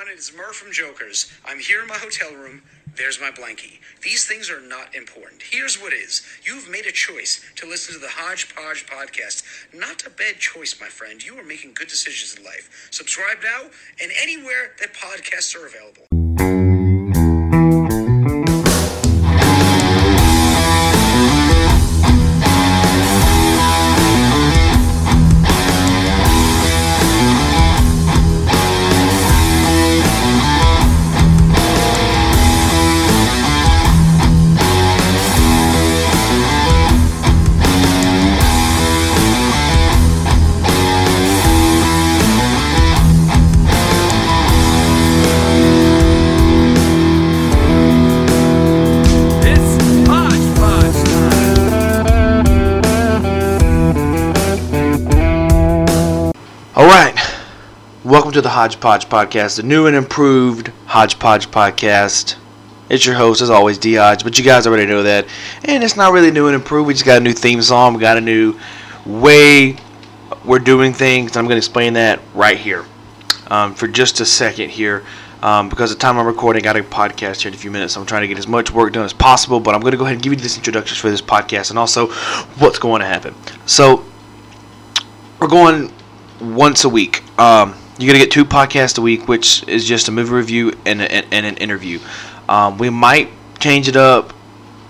everyone. It's Murr from Jokers. I'm here in my hotel room. There's my blankie. These things are not important. Here's what is. You've made a choice to listen to the Hodgepodge podcast. Not a bad choice, my friend. You are making good decisions in life. Subscribe now and anywhere that podcasts are available. Welcome to the Hodgepodge Podcast, the new and improved Hodgepodge Podcast. It's your host, as always, D Hodge, but you guys already know that. And it's not really new and improved. We just got a new theme song. We got a new way we're doing things. I'm going to explain that right here um, for just a second here. Um, because the time I'm recording, I got a podcast here in a few minutes. I'm trying to get as much work done as possible, but I'm going to go ahead and give you this introductions for this podcast and also what's going to happen. So, we're going once a week. Um, you're gonna get two podcasts a week, which is just a movie review and, a, and an interview. Um, we might change it up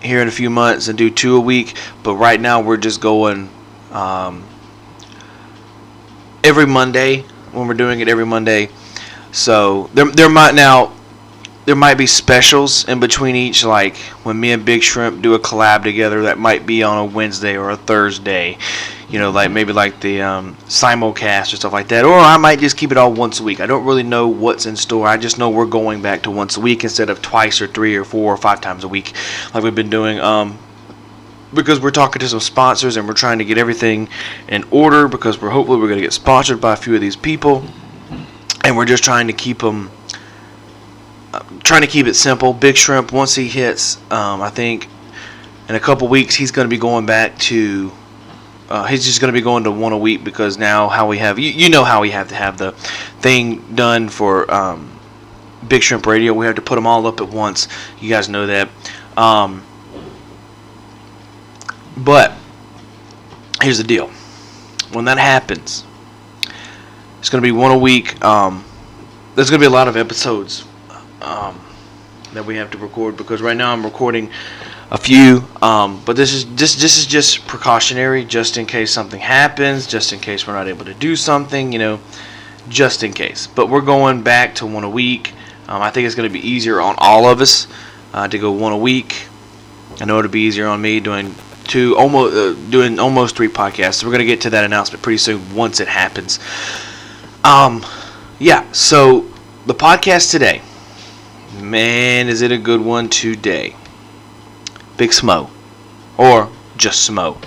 here in a few months and do two a week, but right now we're just going um, every Monday when we're doing it every Monday. So there there might now there might be specials in between each, like when me and Big Shrimp do a collab together. That might be on a Wednesday or a Thursday, you know, like maybe like the um, simulcast or stuff like that. Or I might just keep it all once a week. I don't really know what's in store. I just know we're going back to once a week instead of twice or three or four or five times a week, like we've been doing. Um, because we're talking to some sponsors and we're trying to get everything in order because we're hopefully we're going to get sponsored by a few of these people, and we're just trying to keep them trying to keep it simple. Big Shrimp, once he hits, um, I think in a couple weeks he's going to be going back to. Uh, he's just going to be going to one a week because now how we have you, you know how we have to have the thing done for um, Big Shrimp Radio. We have to put them all up at once. You guys know that. Um, but here's the deal: when that happens, it's going to be one a week. Um, there's going to be a lot of episodes um, that we have to record because right now I'm recording a few, um, but this is this this is just precautionary, just in case something happens, just in case we're not able to do something, you know, just in case. But we're going back to one a week. Um, I think it's going to be easier on all of us uh, to go one a week. I know it'll be easier on me doing two, almost uh, doing almost three podcasts. So we're going to get to that announcement pretty soon once it happens. Um, yeah. So the podcast today. Man, is it a good one today? Big Smo. Or just Smo.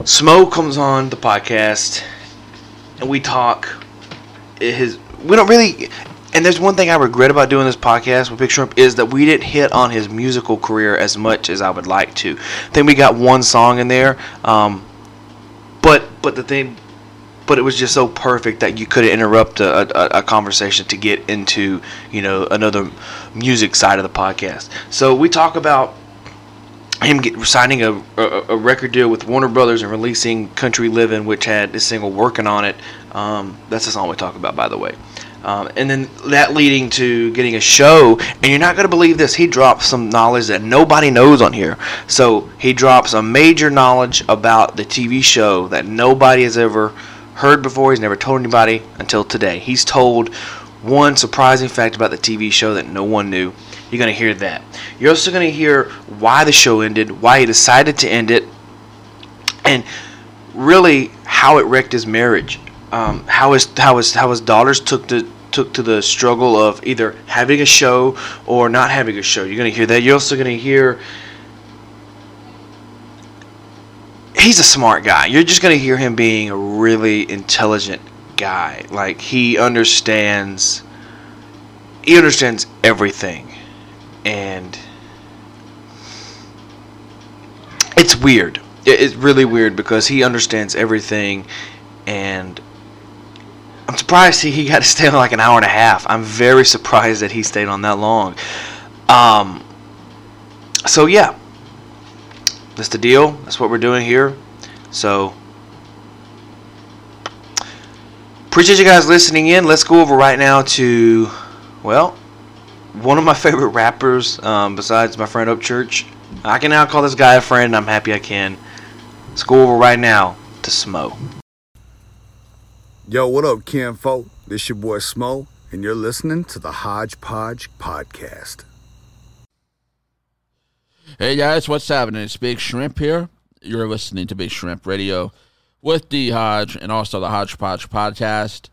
Smo comes on the podcast and we talk. His we don't really and there's one thing I regret about doing this podcast with Big Shrimp is that we didn't hit on his musical career as much as I would like to. I think we got one song in there, um, but but the thing but it was just so perfect that you couldn't interrupt a, a, a, conversation to get into you know another music side of the podcast. So we talk about him get, signing a, a, a record deal with Warner Brothers and releasing Country Living, which had this single working on it. Um, that's the song we talk about, by the way. Um, and then that leading to getting a show, and you're not going to believe this. He drops some knowledge that nobody knows on here. So he drops a major knowledge about the TV show that nobody has ever heard before. He's never told anybody until today. He's told one surprising fact about the TV show that no one knew. You're going to hear that. You're also going to hear why the show ended, why he decided to end it, and really how it wrecked his marriage. Um, how his how his how his daughters took to took to the struggle of either having a show or not having a show. You're going to hear that. You're also going to hear he's a smart guy. You're just to hear him being a really intelligent guy. Like he understands he understands everything. And it's weird. It's really weird because he understands everything and I'm surprised he, he got to stay on like an hour and a half. I'm very surprised that he stayed on that long. Um, so yeah, that's the deal. That's what we're doing here. So appreciate you guys listening in. Let's go over right now to well, one of my favorite rappers um, besides my friend Upchurch. I can now call this guy a friend. I'm happy I can. Let's go over right now to Smo. Yo, what up, Kinfolk? This your boy Smo, and you're listening to the Hodgepodge Podcast. Hey guys, what's happening? It's Big Shrimp here. You're listening to Big Shrimp Radio with D Hodge and also the Hodgepodge Podcast.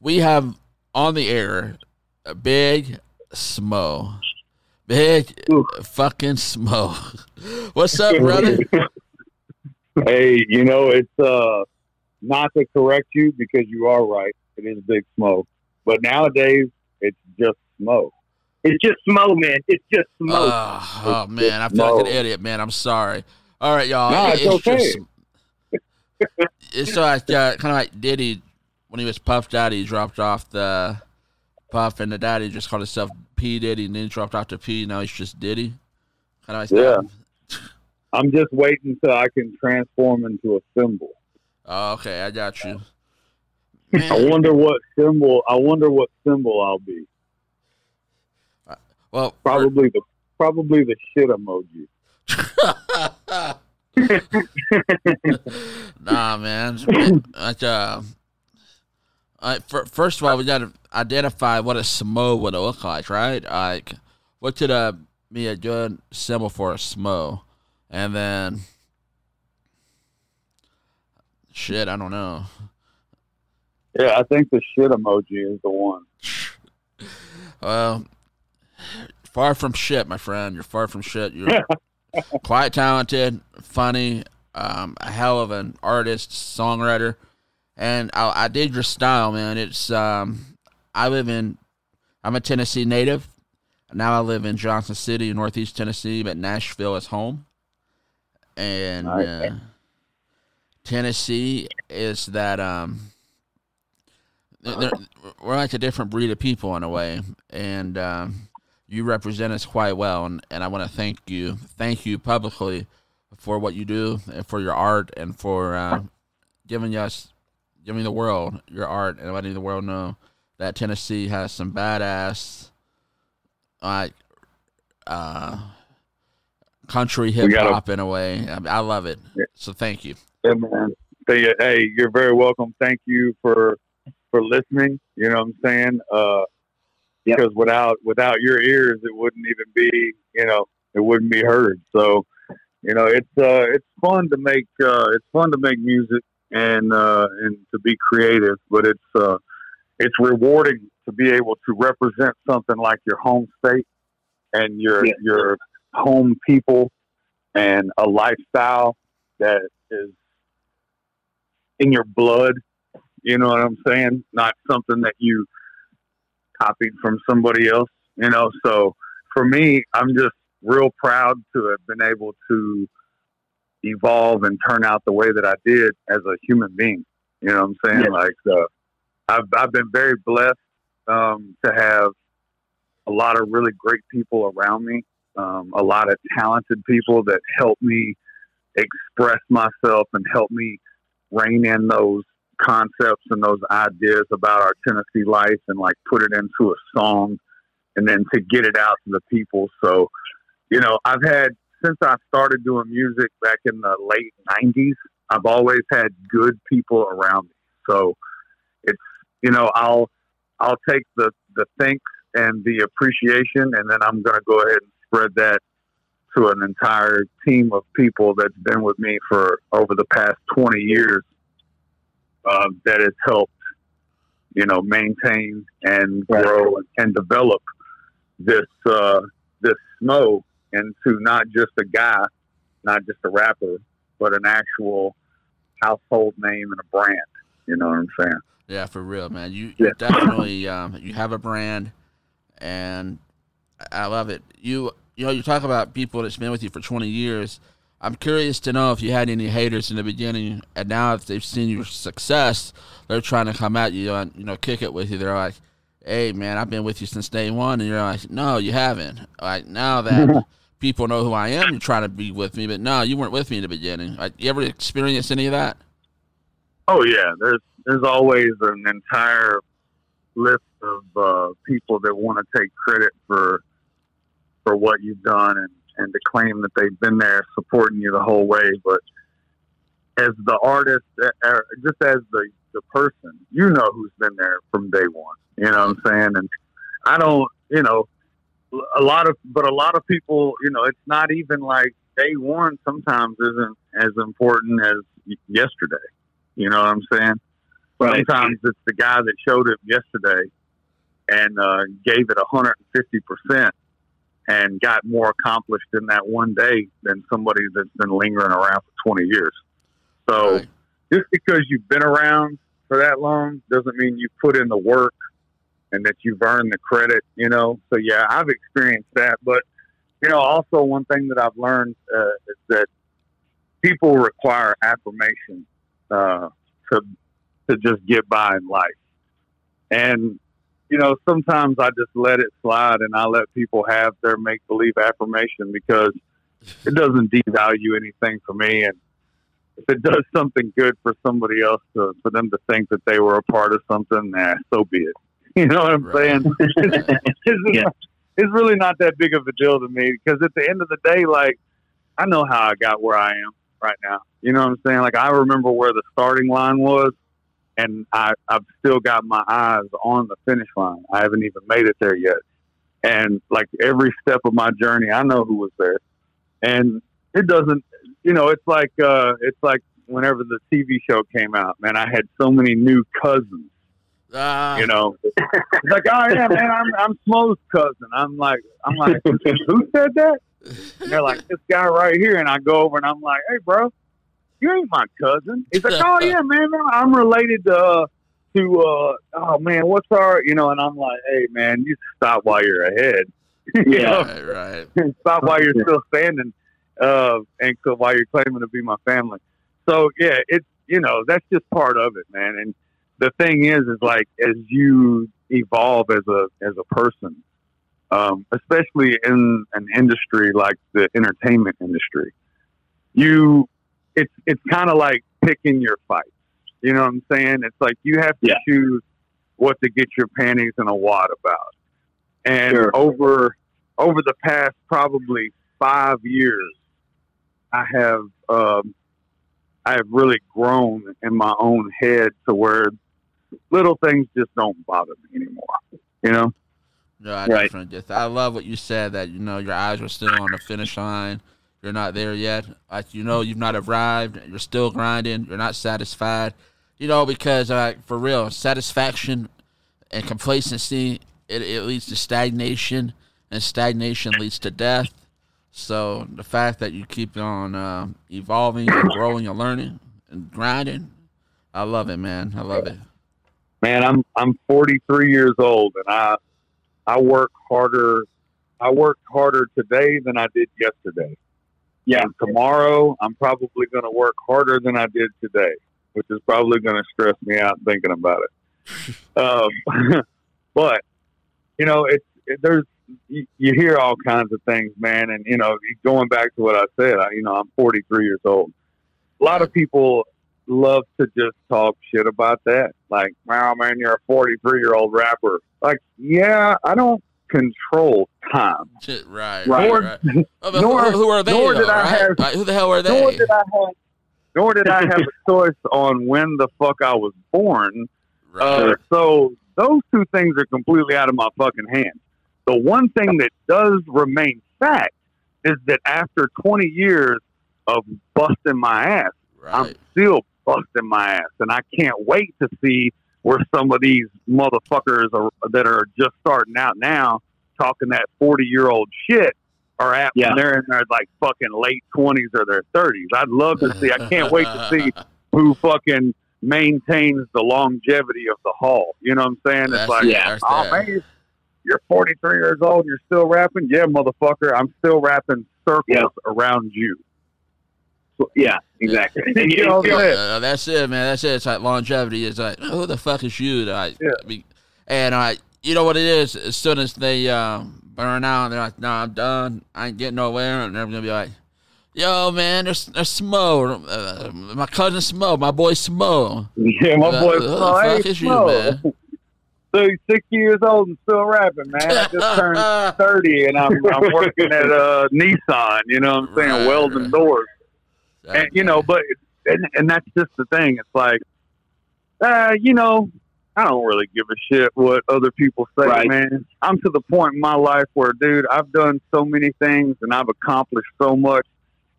We have on the air a big Smo. Big fucking Smo. What's up, brother? Hey, you know, it's uh not to correct you because you are right. It is big Smo. But nowadays it's just Smo. It's just Smo, man. It's just Smo. Oh, oh, man, I feel like an idiot, man. I'm sorry. All right, y'all. Nah, it's okay. just it's like uh, kind of like Diddy when he was Puff Daddy. He dropped off the Puff, and the Daddy just called himself P Diddy, and then dropped off to P. Now he's just Diddy. Kind of like Yeah. that. I'm just waiting till I can transform into a symbol. Oh, okay, I got you. I wonder what symbol I wonder what symbol I'll be. Well, Probably the probably the shit emoji. nah, man. Like, uh, I, fir- first of all, we got to identify what a smo would look like, right? Like, what could uh, be a good symbol for a smo? And then, shit, I don't know. Yeah, I think the shit emoji is the one. Well, far from shit, my friend. You're far from shit. You're quite talented, funny, um, a hell of an artist, songwriter, and I, I dig your style, man. It's um, I live in, I'm a Tennessee native. Now I live in Johnson City, Northeast Tennessee, but Nashville is home. And uh, Tennessee is that um, they're- we're like a different breed of people in a way, and um, you represent us quite well. And, and I want to thank you, thank you publicly for what you do and for your art and for uh, giving us, giving the world your art and letting the world know that Tennessee has some badass, like, uh, country hip hop in a way. I, I love it. Yeah. So thank you. Yeah, man. Say, uh, hey, you're very welcome. Thank you for for listening. You know what I'm saying? Uh, Yep. Because without without your ears, it wouldn't even be you know it wouldn't be heard. So you know it's uh, it's fun to make uh, it's fun to make music and uh, and to be creative, but it's uh, it's rewarding to be able to represent something like your home state and your Yeah. your home people and a lifestyle that is in your blood. You know what I'm saying? Not something that you copied from somebody else. You know, so for me, I'm just real proud to have been able to evolve and turn out the way that I did as a human being. You know what I'm saying? Like, uh, I've I've been very blessed um, to have a lot of really great people around me, um, a lot of talented people that help me express myself and help me rein in those concepts and those ideas about our Tennessee life and like put it into a song and then to get it out to the people. So, you know, I've had since I started doing music back in the late nineties, I've always had good people around me. So it's you know, I'll I'll take the the thanks and the appreciation and then I'm gonna go ahead and spread that to an entire team of people that's been with me for over the past 20 years uh, that has helped, you know, maintain and grow and develop this uh, this Smo into not just a guy, not just a rapper, but an actual household name and a brand. You know what I'm saying? Yeah, for real, man. You, Yeah. definitely um, you have a brand, and I love it. You you know you talk about people that's been with you for twenty years. I'm curious to know if you had any haters in the beginning, and now if they've seen your success, they're trying to come at you and you know kick it with you. They're like, "Hey, man, I've been with you since day one," and you're like, "No, you haven't." Like now that people know who I am, you're trying to be with me, but no, you weren't with me in the beginning. Like, you ever experience any of that? Oh yeah, there's there's always an entire list of uh, people that want to take credit for for what you've done and and to claim that they've been there supporting you the whole way. But as the artist, uh, uh, just as the the person, you know who's been there from day one. You know what I'm saying? And I don't, you know, a lot of, but a lot of people, you know, it's not even like day one. Sometimes isn't as important as yesterday. You know what I'm saying? Right. Sometimes it's the guy that showed up yesterday and uh, gave it 150 percent and got more accomplished in that one day than somebody that's been lingering around for 20 years. So Right. just because you've been around for that long doesn't mean you put in the work and that you've earned the credit, you know? So yeah, I've experienced that. But, you know, also one thing that I've learned uh, is that people require affirmation uh, to, to just get by in life. And, you know, sometimes I just let it slide and I let people have their make believe affirmation because it doesn't devalue anything for me. And if it does something good for somebody else to, for them to think that they were a part of something, nah, so be it. You know what I'm Right. saying? it's, Yeah. it's really not that big of a deal to me because at the end of the day, like, I know how I got where I am right now. You know what I'm saying? Like, I remember where the starting line was, and I, I've still got my eyes on the finish line. I haven't even made it there yet. And like every step of my journey, I know who was there. And it doesn't, you know, it's like, uh, it's like whenever the TV show came out, man, I had so many new cousins Ah, you know, it's like, oh yeah, man, I'm I'm Smo's cousin. I'm like, I'm like, who said that? And they're like, this guy right here, and I go over and I'm like, hey, bro, you ain't my cousin. He's like, oh yeah, man, I'm related to uh, to uh, oh man, what's our, you know? And I'm like, hey, man, you stop while you're ahead. You Yeah. know? right, right. stop while you're still standing, uh, and while you're claiming to be my family. So yeah, it's you know that's just part of it, man. And the thing is, is like as you evolve as a as a person, um, especially in an industry like the entertainment industry, you it's it's kind of like picking your fight. You know what I'm saying? It's like you have to Yeah. choose what to get your panties in a wad about. And Sure. over over the past probably five years, I have um, I have really grown in my own head to where little things just don't bother me anymore. You know? No, I Right. definitely just I love what you said that you know your eyes are still on the finish line. You're not there yet. Like you know you've not arrived. You're still grinding. You're not satisfied. You know because like for real, satisfaction and complacency it, it leads to stagnation, and stagnation leads to death. So the fact that you keep on uh, evolving and growing and learning and grinding, I love it, man. I love it. man, I'm I'm 43 years old, and I I work harder. I work harder today than I did yesterday. Yeah. Tomorrow, I'm probably going to work harder than I did today, which is probably going to stress me out thinking about it. um, but you know, it's it, there's you, you hear all kinds of things, man, and you know, going back to what I said, I, you know, I'm 43 years old. A lot of people love to just talk shit about that. Like, wow, man, you're a 43 year old rapper. Like, yeah, I don't control time. Shit, right, Right. right, right. Oh, Nor- who, who are they? nor did though, I right? have- Like, who the hell are they? Nor did I have, nor did I have a choice on when the fuck I was born. Right. Uh, so those two things are completely out of my fucking hands. The one thing that does remain fact is that after 20 years of busting my ass, I'm still busting my ass, and I can't wait to see where some of these motherfuckers are, that are just starting out now, talking that forty year old shit, are at Yeah. when they're in their like fucking late twenties or their thirties. I'd love to see. I can't wait to see who fucking maintains the longevity of the haul. You know what I'm saying? That's it's like, yeah. oh that. man, you're 43 years old, and you're still rapping. Yeah, motherfucker, I'm still rapping circles Yeah. around you. Yeah, exactly. You know what Uh, that's it, man. That's it. It's like longevity. It's like, who the fuck is you? Like, Yeah. be- and I, you know what it is. As soon as they um, burn out, they're like, "Nah, I'm done. I ain't getting nowhere." And they're gonna be like, "Yo, man, there's there's Smo, uh, my cousin Smo, my boy Smo." Yeah, my Uh, boy. who the fuck is you, man? So he's 60 years old and still rapping, man. I just turned 30 and I'm, I'm working at uh, Nissan, you know what I'm saying, Right, welding right. doors. And, you know, but, and, and that's just the thing. It's like, uh, you know, I don't really give a shit what other people say, Right. man. I'm to the point in my life where, dude, I've done so many things and I've accomplished so much.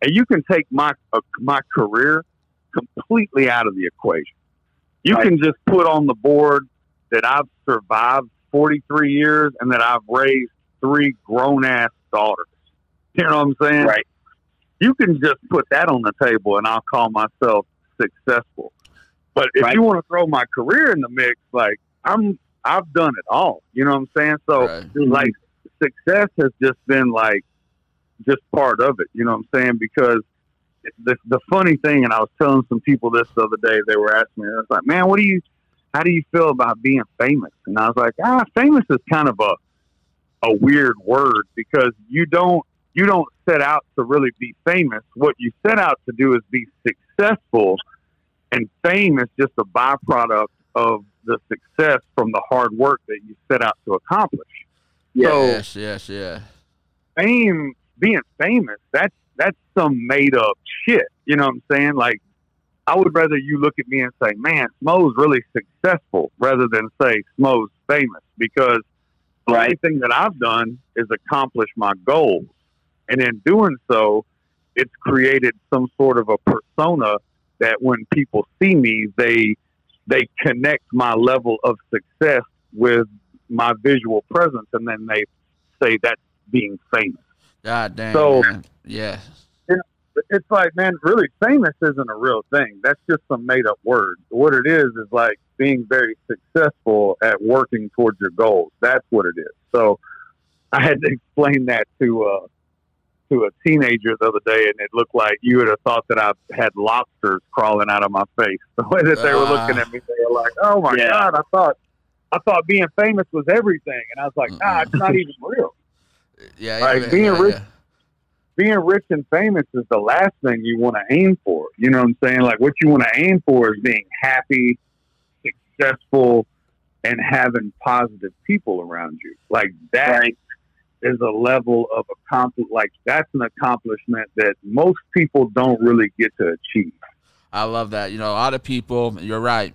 And you can take my uh, my career completely out of the equation. You Right. can just put on the board that I've survived 43 years and that I've raised three grown ass daughters. You know what I'm saying? Right. You can just put that on the table and I'll call myself successful. But if Right. you want to throw my career in the mix, like I'm, I've done it all. You know what I'm saying? So Right. like success has just been like just part of it. You know what I'm saying? Because the the funny thing, and I was telling some people this the other day, they were asking me, I was like, man, what do you, how do you feel about being famous? And I was like, ah, famous is kind of a a weird word because you don't you don't set out to really be famous. What you set out to do is be successful, and fame is just a byproduct of the success from the hard work that you set out to accomplish. So yes, yes, yeah. fame, being famous, that's that's some made up shit. You know what I'm saying? Like, I would rather you look at me and say, "Man, Smo's really successful," rather than say Smo's famous because the only thing that I've done is accomplish my goals, and in doing so, it's created some sort of a persona that when people see me, they they connect my level of success with my visual presence, and then they say that's being famous. God damn. So- man. yeah. It's like, man, really famous isn't a real thing. That's just some made up word. What it is is like being very successful at working towards your goals. That's what it is. So I had to explain that to uh to a teenager the other day and it looked like you would have thought that I had lobsters crawling out of my face. The way that they were ah. looking at me, they were like, Oh my Yeah. god, I thought I thought being famous was everything and I was like, Nah, it's not even real. Yeah, Like, yeah, being yeah, rich- yeah. being rich and famous is the last thing you want to aim for. You know what I'm saying? Like what you want to aim for is being happy, successful, and having positive people around you. Like that is a level of accomplishment. Like that's an accomplishment that most people don't really get to achieve. I love that. You know, a lot of people, you're right.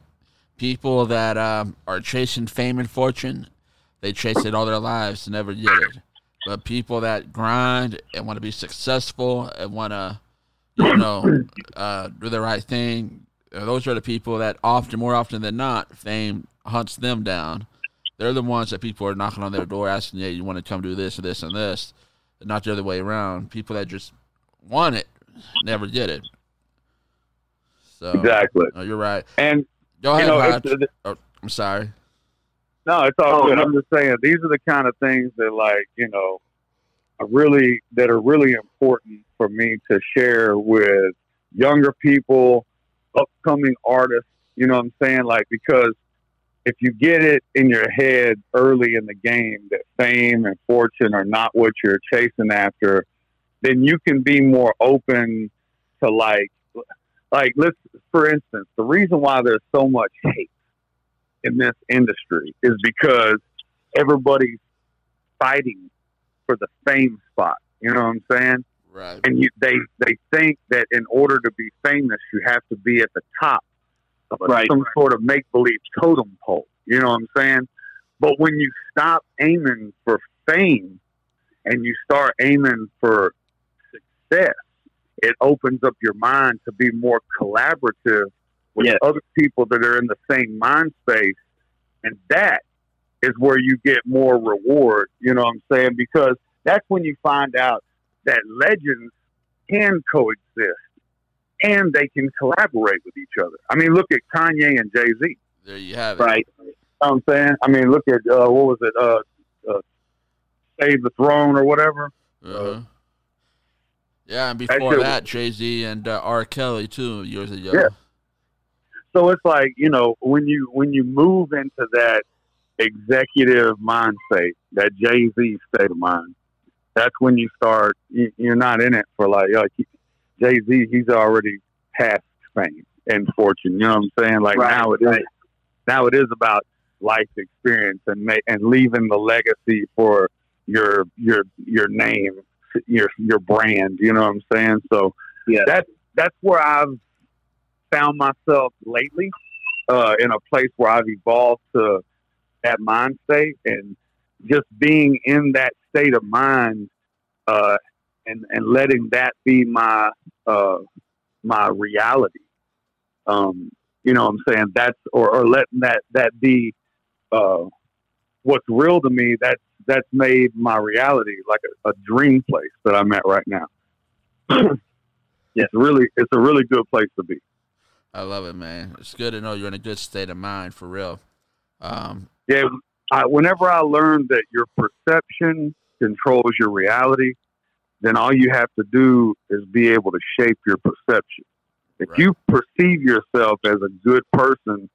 People that um, are chasing fame and fortune, they chase it all their lives and never get it. But people that grind and want to be successful and want to, you know, uh, do the right thing, those are the people that often, more often than not, fame hunts them down. They're the ones that people are knocking on their door asking, "Yeah, you want to come do this and this and this," and not the other way around. People that just want it never did it. So Exactly. Oh, you're right. And Go you know, Hodge. it's, uh, Oh, I'm sorry. No, it's all Oh, good. I'm just saying these are the kind of things that, like, you know, are really that are really important for me to share with younger people, upcoming artists. You know what I'm saying? Like, because if you get it in your head early in the game that fame and fortune are not what you're chasing after, then you can be more open to like, like let's for instance, the reason why there's so much hate in this industry is because everybody's fighting for the fame spot. You know what I'm saying? Right. And you, they they think that in order to be famous, you have to be at the top Right. some sort of make believe totem pole. You know what I'm saying? But when you stop aiming for fame and you start aiming for success, it opens up your mind to be more collaborative with Yes. other people that are in the same mind space. And that is where you get more reward. You know what I'm saying? Because that's when you find out that legends can coexist and they can collaborate with each other. I mean, look at Kanye and Jay Z. There you have it. Right. You know I'm saying? I mean, look at, uh, what was it? Uh, uh, Save the Throne or whatever. Uh-huh. Yeah, and before that, Jay Z and uh, R. Kelly too years ago. Yeah. so it's like you know when you when you move into that executive mind state, that Jay Z state of mind, that's when you start. You, you're not in it for like like Jay Z. He's already past fame and fortune. You know what I'm saying? Like Right, now it is right. now it is about life experience and ma- and leaving the legacy for your your your name, your your brand. You know what I'm saying? So Yeah. that's that's where I've found myself lately, uh, in a place where I've evolved to that mind state and just being in that state of mind, uh, and and letting that be my uh, my reality. Um, you know what I'm saying? That's or, or letting that that be uh, what's real to me. That's that's made my reality like a, a dream place that I'm at right now. It's really it's a really good place to be. I love it, man. It's good to know you're in a good state of mind for real. Um, Yeah, I, whenever I learned that your perception controls your reality, then all you have to do is be able to shape your perception. If Right. you perceive yourself as a good person,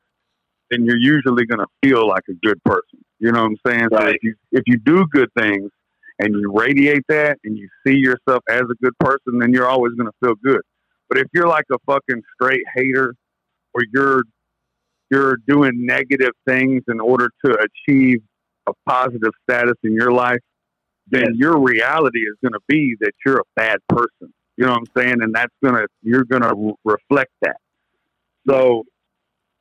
then you're usually going to feel like a good person. You know what I'm saying? So if you if you do good things and you radiate that and you see yourself as a good person, then you're always going to feel good. But if you're like a fucking straight hater, or you're you're doing negative things in order to achieve a positive status in your life, then your reality is going to be that you're a bad person. You know what I'm saying? And that's gonna you're gonna re- reflect that. So,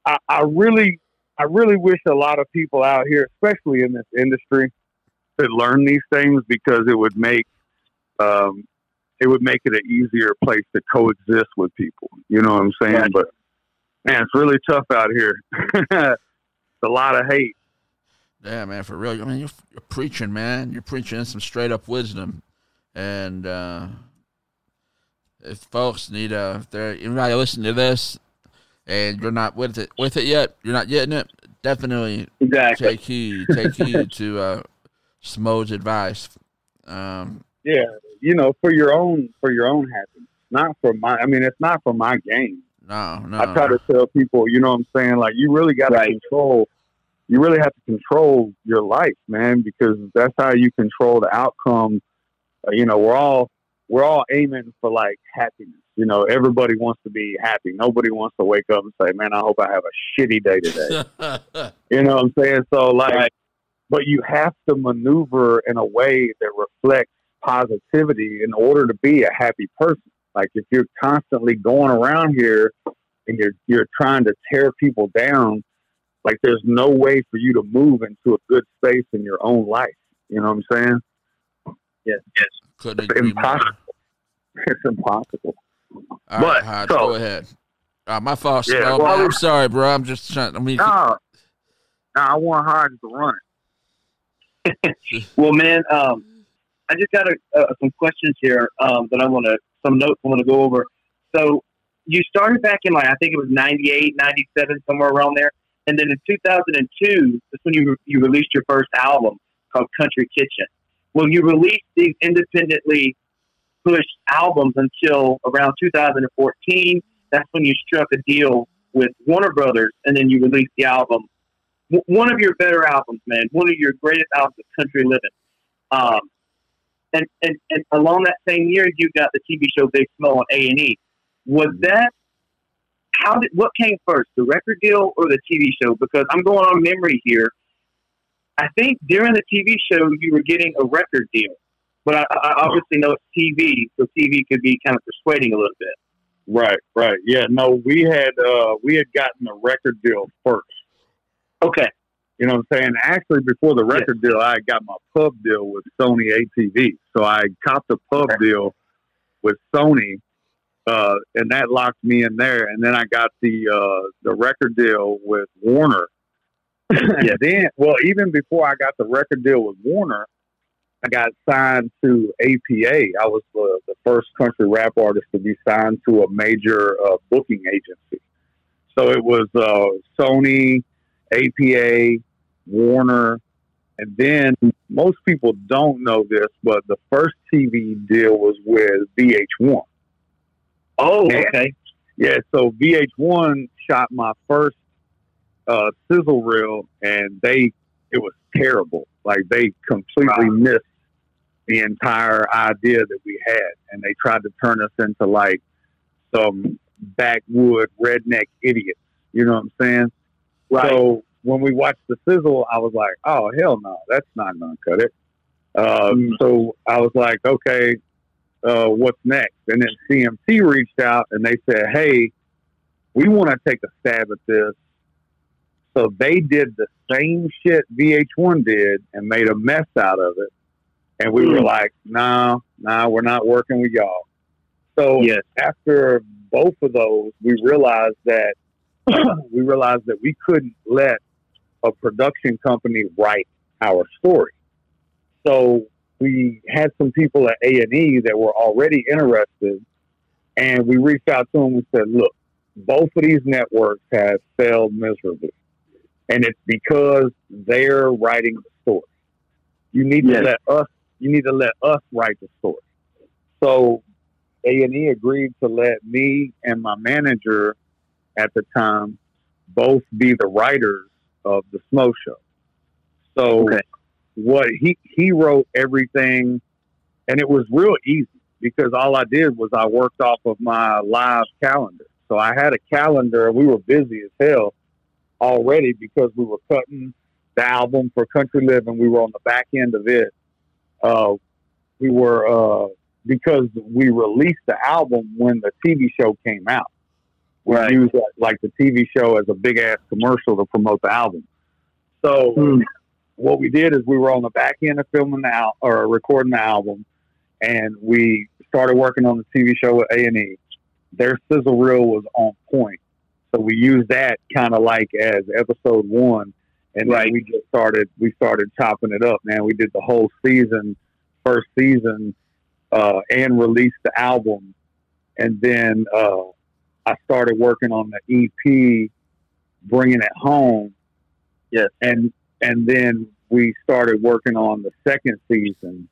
I, I really, I really wish a lot of people out here, especially in this industry, could learn these things because it would make, um, it would make it an easier place to coexist with people. You know what I'm saying? But man, it's really tough out here. it's a lot of hate. Yeah, man, for real. I mean, you're, you're preaching, man. You're preaching some straight up wisdom, and uh, if folks need uh, if they're anybody listening to this, and you're not with it with it yet, you're not getting it. Definitely Exactly. take heed. Take heed to uh, Smo's advice. Um, Yeah, you know, for your own for your own happiness, not for my. I mean, it's not for my gain. no, no. I try to tell people, you know what I'm saying? Like, you really got to Right. control, you really have to control your life, man, because that's how you control the outcome. Uh, you know, we're all, we're all aiming for like happiness. You know, everybody wants to be happy. Nobody wants to wake up and say, man, I hope I have a shitty day today. You know what I'm saying? So like, but you have to maneuver in a way that reflects positivity in order to be a happy person. Like if you're constantly going around here and you're you're trying to tear people down, like there's no way for you to move into a good space in your own life. You know what I'm saying? Yes, yes. Couldn't It's agree more. impossible. It's impossible. All right, But, Hodge, so- go ahead. Uh, my fault, Yeah, Smo. well, I'm sorry, bro. I'm just trying. I mean, No, no, I want Hodge to run it. Well, man, um, I just got a, uh, some questions here um, that I want to, some notes I want to go over. So you started back in like, I think it was 98, 97, somewhere around there. And then in 2002, that's when you, you released your first album called Country Kitchen. Well, you released these independently pushed albums until around 2014. That's when you struck a deal with Warner Brothers, and then you released the album. One of your better albums, man. One of your greatest albums of country living. Um, and, and and along that same year, you got the TV show Big Smo on A and E. Was that how did what came first, the record deal or the TV show? Because I'm going on memory here. I think during the TV show you were getting a record deal, but I, I obviously know it's TV, so TV could be kind of persuading a little bit. Right, right. Yeah, no, we had uh we had gotten a record deal first. Okay, You know what I'm saying? Actually before the record deal I got my pub deal with Sony ATV. So I copped a pub deal with Sony uh and that locked me in there and then I got the uh the record deal with Warner. and then well even before I got the record deal with Warner I got signed to APA. I was the, the first country rap artist to be signed to a major uh, booking agency. So it was uh, Sony, APA, Warner, And then most people don't know this, but the first TV deal was with VH1. Oh, Yeah. okay. Yeah, so VH1 shot my first uh, sizzle reel, and they it was terrible. Like they completely Wow. missed the entire idea that we had, and they tried to turn us into like some backwood redneck idiots. You know what I'm saying? Right. So when we watched the sizzle, I was like, "Oh hell no, that's not gonna cut it." Uh, Mm. So I was like, "Okay, uh, what's next?" And then CMT reached out and they said, "Hey, we want to take a stab at this." So they did the same shit VH1 did and made a mess out of it. And we were Mm. like, "No, no, we're not working with y'all." So Yes. after both of those, we realized that we realized that we couldn't let a production company write our story. So we had some people at A and E that were already interested, and we reached out to them and said, "Look, both of these networks have failed miserably, and it's because they're writing the story. You need Yes. to let us. You need to let us write the story." So A and E agreed to let me and my manager at the time both be the writers of the Smo Show. So Okay. What he he wrote everything, and it was real easy because all I did was I worked off of my live calendar. So I had a calendar. and We were busy as hell already because we were cutting the album for Country Living. We were on the back end of it. Uh, we were uh, because we released the album when the TV show came out. We Right. used like the TV show as a big ass commercial to promote the album. So Hmm. What we did is we were on the back end of filming the al- or recording the album, and we started working on the TV show with A and E. Their sizzle reel was on point, so we used that kind of like as episode one, and Right. then we just started we started chopping it up. Man, we did the whole season, first season, uh, and released the album, and then uh, I started working on the EP, bringing it home. Yes. and and then we started working on the second season,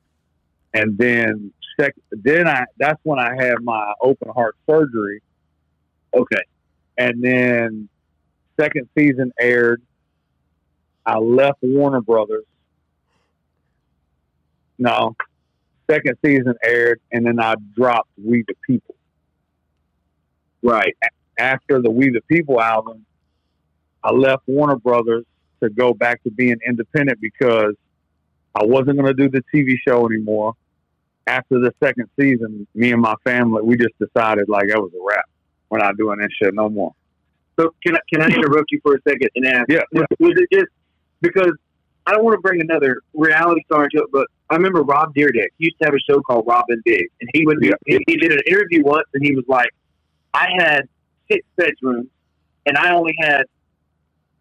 and then sec- then I that's when I had my open heart surgery, Okay. and then second season aired. I left Warner Brothers. No, second season aired, and then I dropped We the People. Right. After the We the People album, I left Warner Brothers to go back to being independent because I wasn't going to do the TV show anymore. After the second season, me and my family, we just decided like that was a wrap. We're not doing that shit no more. So can I, can I interrupt you for a second and ask? Yeah, yeah. Was, was it just because I don't want to bring another reality star into it, but I remember Rob Dyrdek he used to have a show called Rob & Big, and he would Yeah. he, he did an interview once, and he was like, "I had six bedrooms, and I only had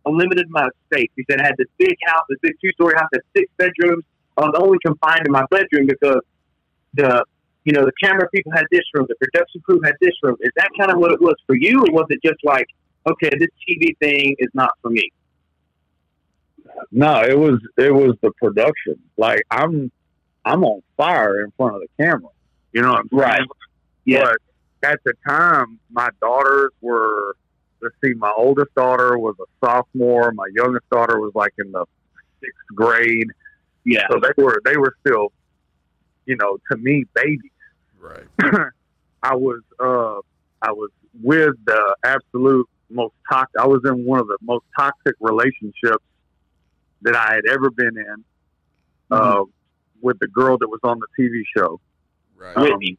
a limited amount of space." He said, "I had this big house, this big two story house, had six bedrooms. I was only confined to my bedroom because the you know the camera people had this room, the production crew had this room. Is that kind of what it was for you, or was it just like?" Okay, this TV thing is not for me. No, it was it was the production. Like I'm I'm on fire in front of the camera. You know what I'm saying? Right. Yeah. But at the time, my daughters were. Let's see, my oldest daughter was a sophomore. My youngest daughter was like in the sixth grade. Yeah. So they were they were still, you know, to me babies. Right. I was uh I was with the absolute most toxic. I was in one of the most toxic relationships that I had ever been in. Uh, with the girl that was on the TV show. Right. Um, Whitney.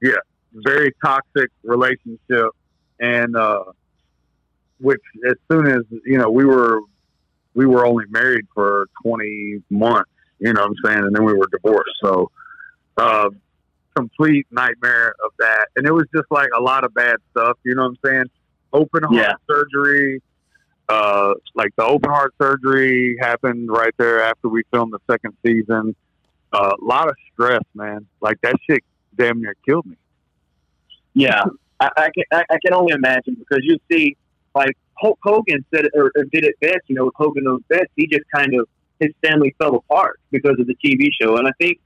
yeah, very toxic relationship, and uh, which as soon as you know we were we were only married for twenty months, you know what I'm saying, and then we were divorced. So, uh, complete nightmare of that, and it was just like a lot of bad stuff, you know what I'm saying? Open heart Yeah. surgery. Uh, like the open heart surgery happened right there after we filmed the second season. A lot of stress, man. Like that shit damn near killed me. Yeah, I, I can I, I can only imagine because you see, like Hulk Hogan said it, or, or did it best. You know, with Hogan knows best. He just kind of his family fell apart because of the TV show. And I think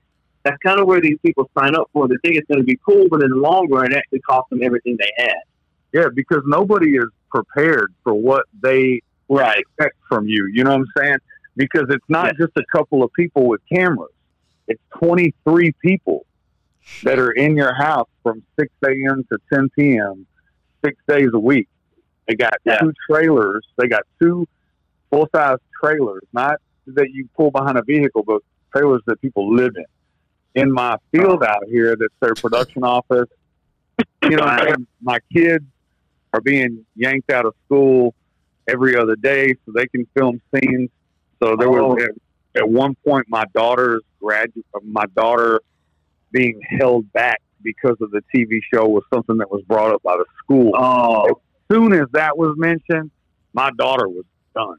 that's kind of where these people sign up for. They think it's going to be cool, but in the long run, it actually cost them everything they had. Yeah, because nobody is prepared for what they Right. expect from you. You know what I'm saying? Because it's not just a couple of people with cameras. It's 23 people that are in your house from 6 a.m. to 10 p.m. six days a week. They got Yeah. two trailers. They got two full size trailers, not that you pull behind a vehicle, but trailers that people live in. In my field out here, that's their production office. You know, what I'm my kids are being yanked out of school every other day so they can film scenes. So there was Oh. at, at one point my daughter's gradu- uh, my daughter being held back because of the TV show was something that was brought up by the school. Oh, soon as that was mentioned, my daughter was done.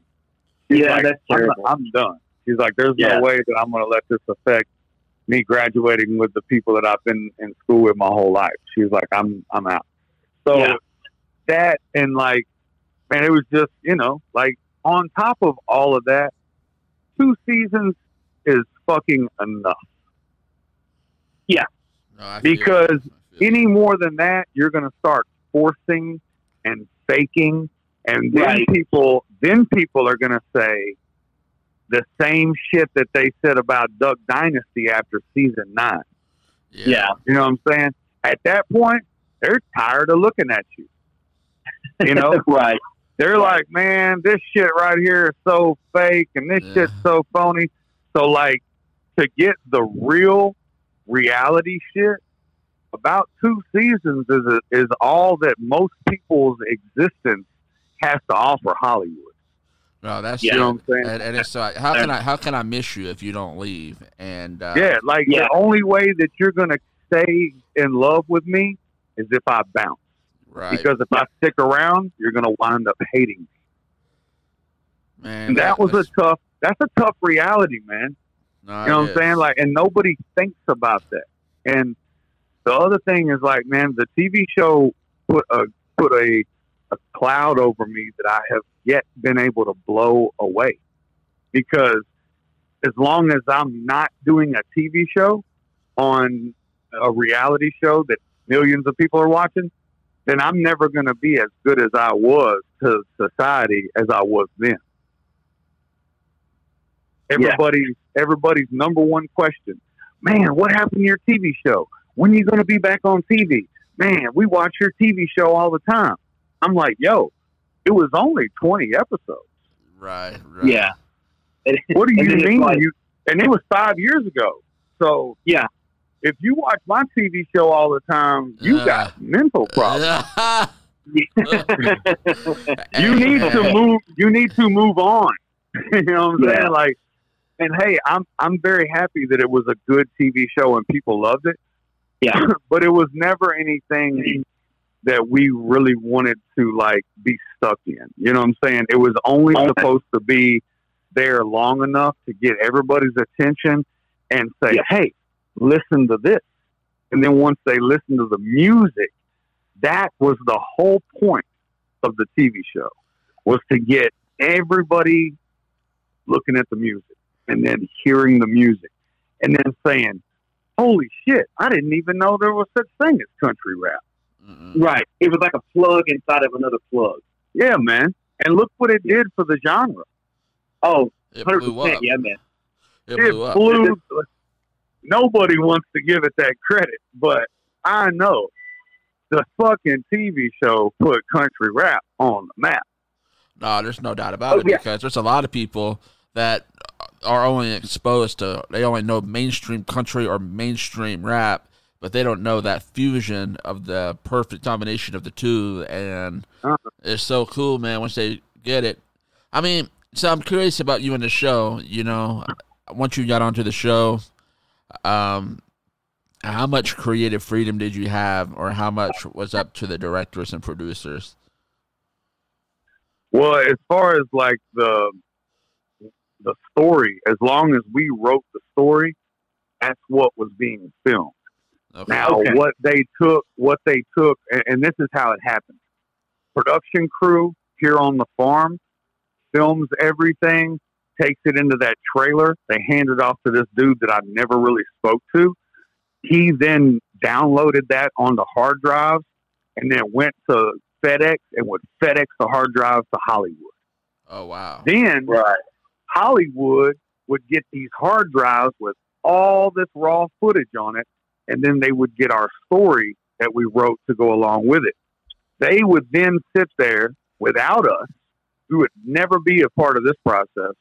She's yeah, like, that's I'm, terrible. I'm done. She's like, there's Yeah. no way that I'm going to let this affect me graduating with the people that I've been in school with my whole life. She's like, I'm, I'm out. So Yeah. that and like, man, it was just, you know, like on top of all of that, two seasons is fucking enough. No, I feel it. Because I feel it. Any more than that, you're going to start forcing and faking, and then Right. people, then people are going to say the same shit that they said about Duck Dynasty after season nine. yeah. You know what I'm saying? At that point, they're tired of looking at you. You know, right. they're like, man, this shit right here is so fake and this Yeah. shit's so phony. So, like, to get the real reality shit, about two seasons is is all that most people's existence has to offer Hollywood. No, that's Yeah. You know what I'm saying? And, and it's like, how can I how can I miss you if you don't leave? And uh, yeah, like yeah. the only way that you're gonna stay in love with me is if I bounce. right, Because if I stick around, you're gonna wind up hating me. man. And that was a tough. That's a tough reality, man. no, You know it what I'm saying? Like, and nobody thinks about that. And the other thing is like, man, the TV show put a put a a cloud over me that I have yet been able to blow away. Because as long as I'm not doing a TV show on a reality show that millions of people are watching, then I'm never going to be as good as I was to society as I was then. Everybody's everybody's number one question, man, what happened to your TV show? When are you going to be back on TV? Man, we watch your TV show all the time. I'm like, yo, it was only 20 episodes. right, right. Yeah. And- What do you mean? like- you, and it was five years ago. So Yeah. if you watch my TV show all the time, you Uh. got mental problems. you need to move. You need to move on. you know what I'm Yeah. saying? Like, and hey, I'm I'm very happy that it was a good TV show and people loved it. Yeah. but it was never anything that we really wanted to like be stuck in. You know what I'm saying? It was only supposed to be there long enough to get everybody's attention and say, Yeah. "Hey, listen to this." And then once they listen to the music, that was the whole point of the TV show was to get everybody looking at the music and then hearing the music and then saying, "Holy shit! I didn't even know there was such thing as country rap." mm-mm. right. It was like a plug inside of another plug. Yeah, man. And look what it did for the genre. Oh, It 100%. blew up. Yeah, man. It It blew up. blew. Nobody wants to give it that credit, but I know the fucking TV show put country rap on the map. No, there's no doubt about Oh, it yeah. because there's a lot of people that are only exposed to they only know mainstream country or mainstream rap, but they don't know that fusion of the perfect combination of the two, and Uh-huh. it's so cool, man. Once they get it, I mean, so I'm curious about you in the show. You know, once you got onto the show, um, how much creative freedom did you have, or how much was up to the directors and producers? Well, as far as like the the story, as long as we wrote the story, that's what was being filmed. Okay. Now, Okay. what they took, what they took, and, and this is how it happened. Production crew here on the farm films everything, takes it into that trailer. They hand it off to this dude that I never really spoke to. He then downloaded that onto hard drives and then went to FedEx and would FedEx the hard drives to Hollywood. Oh wow. Then Right. Hollywood would get these hard drives with all this raw footage on it, and then they would get our story that we wrote to go along with it. They would then sit there without us, who would never be a part of this process,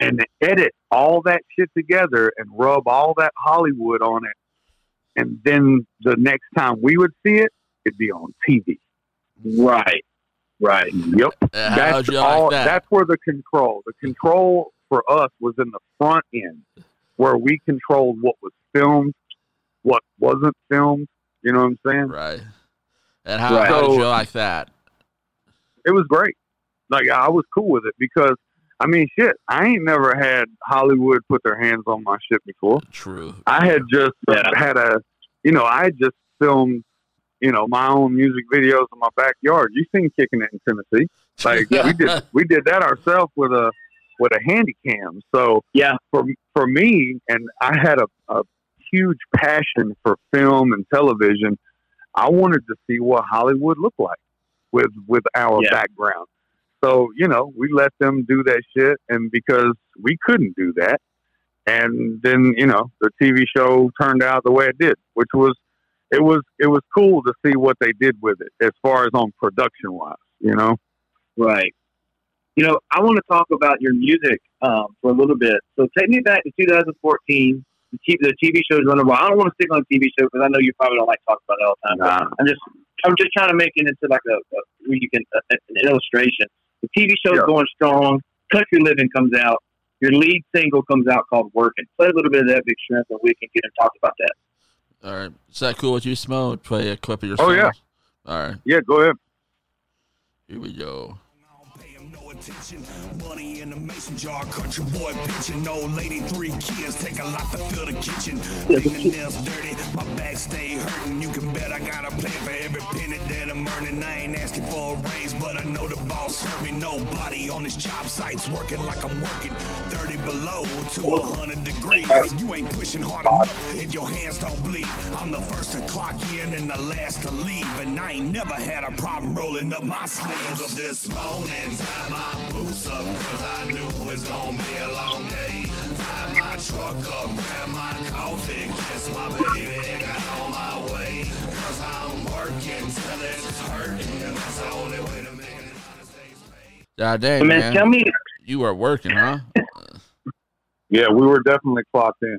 and edit all that shit together and rub all that Hollywood on it. And then the next time we would see it, it'd be on TV. Right. Right. Yep. Uh, how'd That's you all. like that? That's where the control. The control for us was in the front end, where we controlled what was filmed, what wasn't filmed. You know what I'm saying? Right. And how, Right. how did you like that? It was great. Like I was cool with it because I mean, shit. I ain't never had Hollywood put their hands on my shit before. True. I had just Yeah. had a, you know, I had just filmed, you know, my own music videos in my backyard. You seen kicking it in Tennessee? Like we did, we did that ourselves with a with a handy cam. So Yeah. for for me, and I had a, a huge passion for film and television. I wanted to see what Hollywood looked like with with our Yeah. background. So you know, we let them do that shit, and because we couldn't do that, and then you know the TV show turned out the way it did, which was it was it was cool to see what they did with it as far as on production wise. You know, Right. You know, I want to talk about your music um, for a little bit. So take me back to 2014. The TV, the TV show's running well. I don't want to stick on the TV show because I know you probably don't like talking about it all the time. Nah. I'm just, I'm just trying to make it into like a, a where you can uh, an illustration. The TV show's Yeah. going strong. Country Living comes out. Your lead single comes out called Working. Play a little bit of that big shrimp, and we can get and talk about that. All right. Is that cool with you, Smo? Play a clip of your Oh, yeah. All right. yeah. Go ahead. Here we go. Attention. Money in the mason jar, country boy pitching. No lady, three kids, take a lot to fill the kitchen. Fingernails dirty, my back stay hurting. You can bet I got a plan for every penny that I'm earning. I ain't asking for a raise, but I know the boss me. Nobody on this job site's working like I'm working. 30 below to 100 degrees. You ain't pushing hard enough and your hands don't bleed. I'm the first to clock in and the last to leave. And I ain't never had a problem rolling up my sleeves of this morning. Tie my boots up, cause I knew it's gonna be a long day. Tie my truck up, grab my coffee, kiss my baby, and got on my way. Cause I'm working till it's hurting. And that's the only way to make it in United States pay. God dang, man, man. tell me, You were working, huh? Yeah, we were definitely clocked in.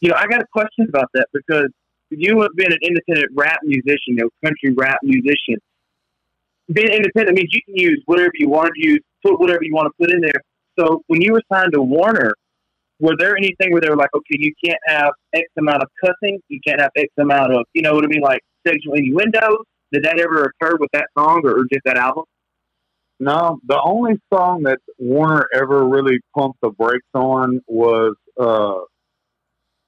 you know, I got a question about that because you have been an independent rap musician, you know, country rap musician. Being independent means you can use whatever you want to use, put whatever you want to put in there. So when you were signed to Warner, were there anything where they were like, okay, you can't have X amount of cussing, you can't have X amount of, you know what I mean, like sexual innuendos? Did that ever occur with that song or, or just that album? No, the only song that Warner ever really pumped the brakes on was uh,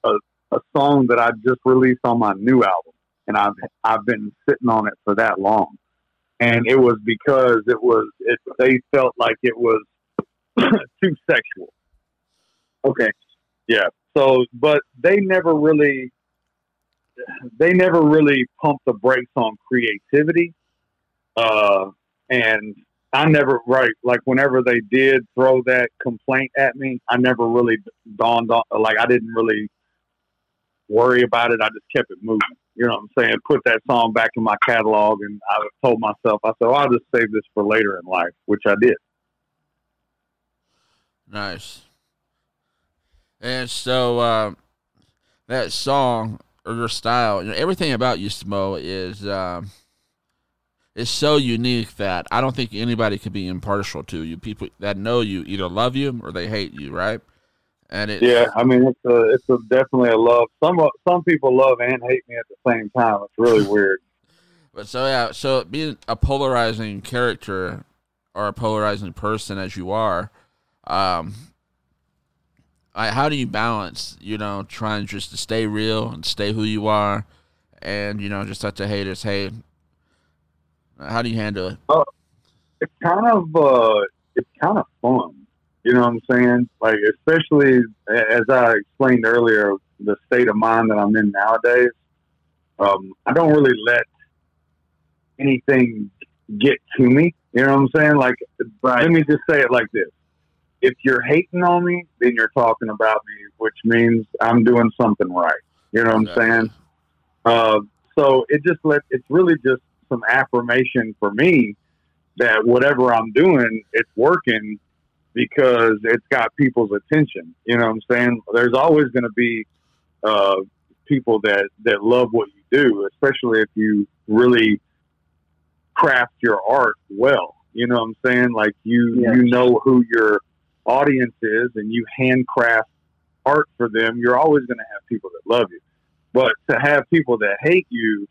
a a song that I just released on my new album, and I've I've been sitting on it for that long, and it was because it was it they felt like it was too sexual. Okay. Yeah. So, but they never really, they never really pumped the brakes on creativity. Uh, and I never, right, like whenever they did throw that complaint at me, I never really dawned on, like, I didn't really worry about it. I just kept it moving. You know what I'm saying? Put that song back in my catalog, and I told myself, I said, I'll just save this for later in life, which I did. Nice. And so uh, that song or your style, you know, everything about you, Smo, is um, is so unique that I don't think anybody could be impartial to you. People that know you either love you or they hate you, right? And it, Yeah, I mean it's a it's a definitely a love. Some some people love and hate me at the same time. It's really weird. But so yeah, so being a polarizing character or a polarizing person as you are, um, I, how do you balance, you know, trying just to stay real and stay who you are, and you know, just let the haters hate? How do you handle it? It's kind of uh, it's kind of fun You know what I'm saying? Like, especially as I explained earlier, the state of mind that I'm in nowadays. Um, I don't really let anything get to me. You know what I'm saying? Like, let me just say it like this: If you're hating on me, then you're talking about me, which means I'm doing something right. You know what I'm saying? Uh, so it just let it's really just some affirmation for me that whatever I'm doing, it's working because it's got people's attention. You know what I'm saying? There's always going to be uh, people that that love what you do, especially if you really craft your art well. You know what I'm saying? Like you Yeah. you know who your audience is, and you handcraft art for them. You're always going to have people that love you, but to have people that hate you,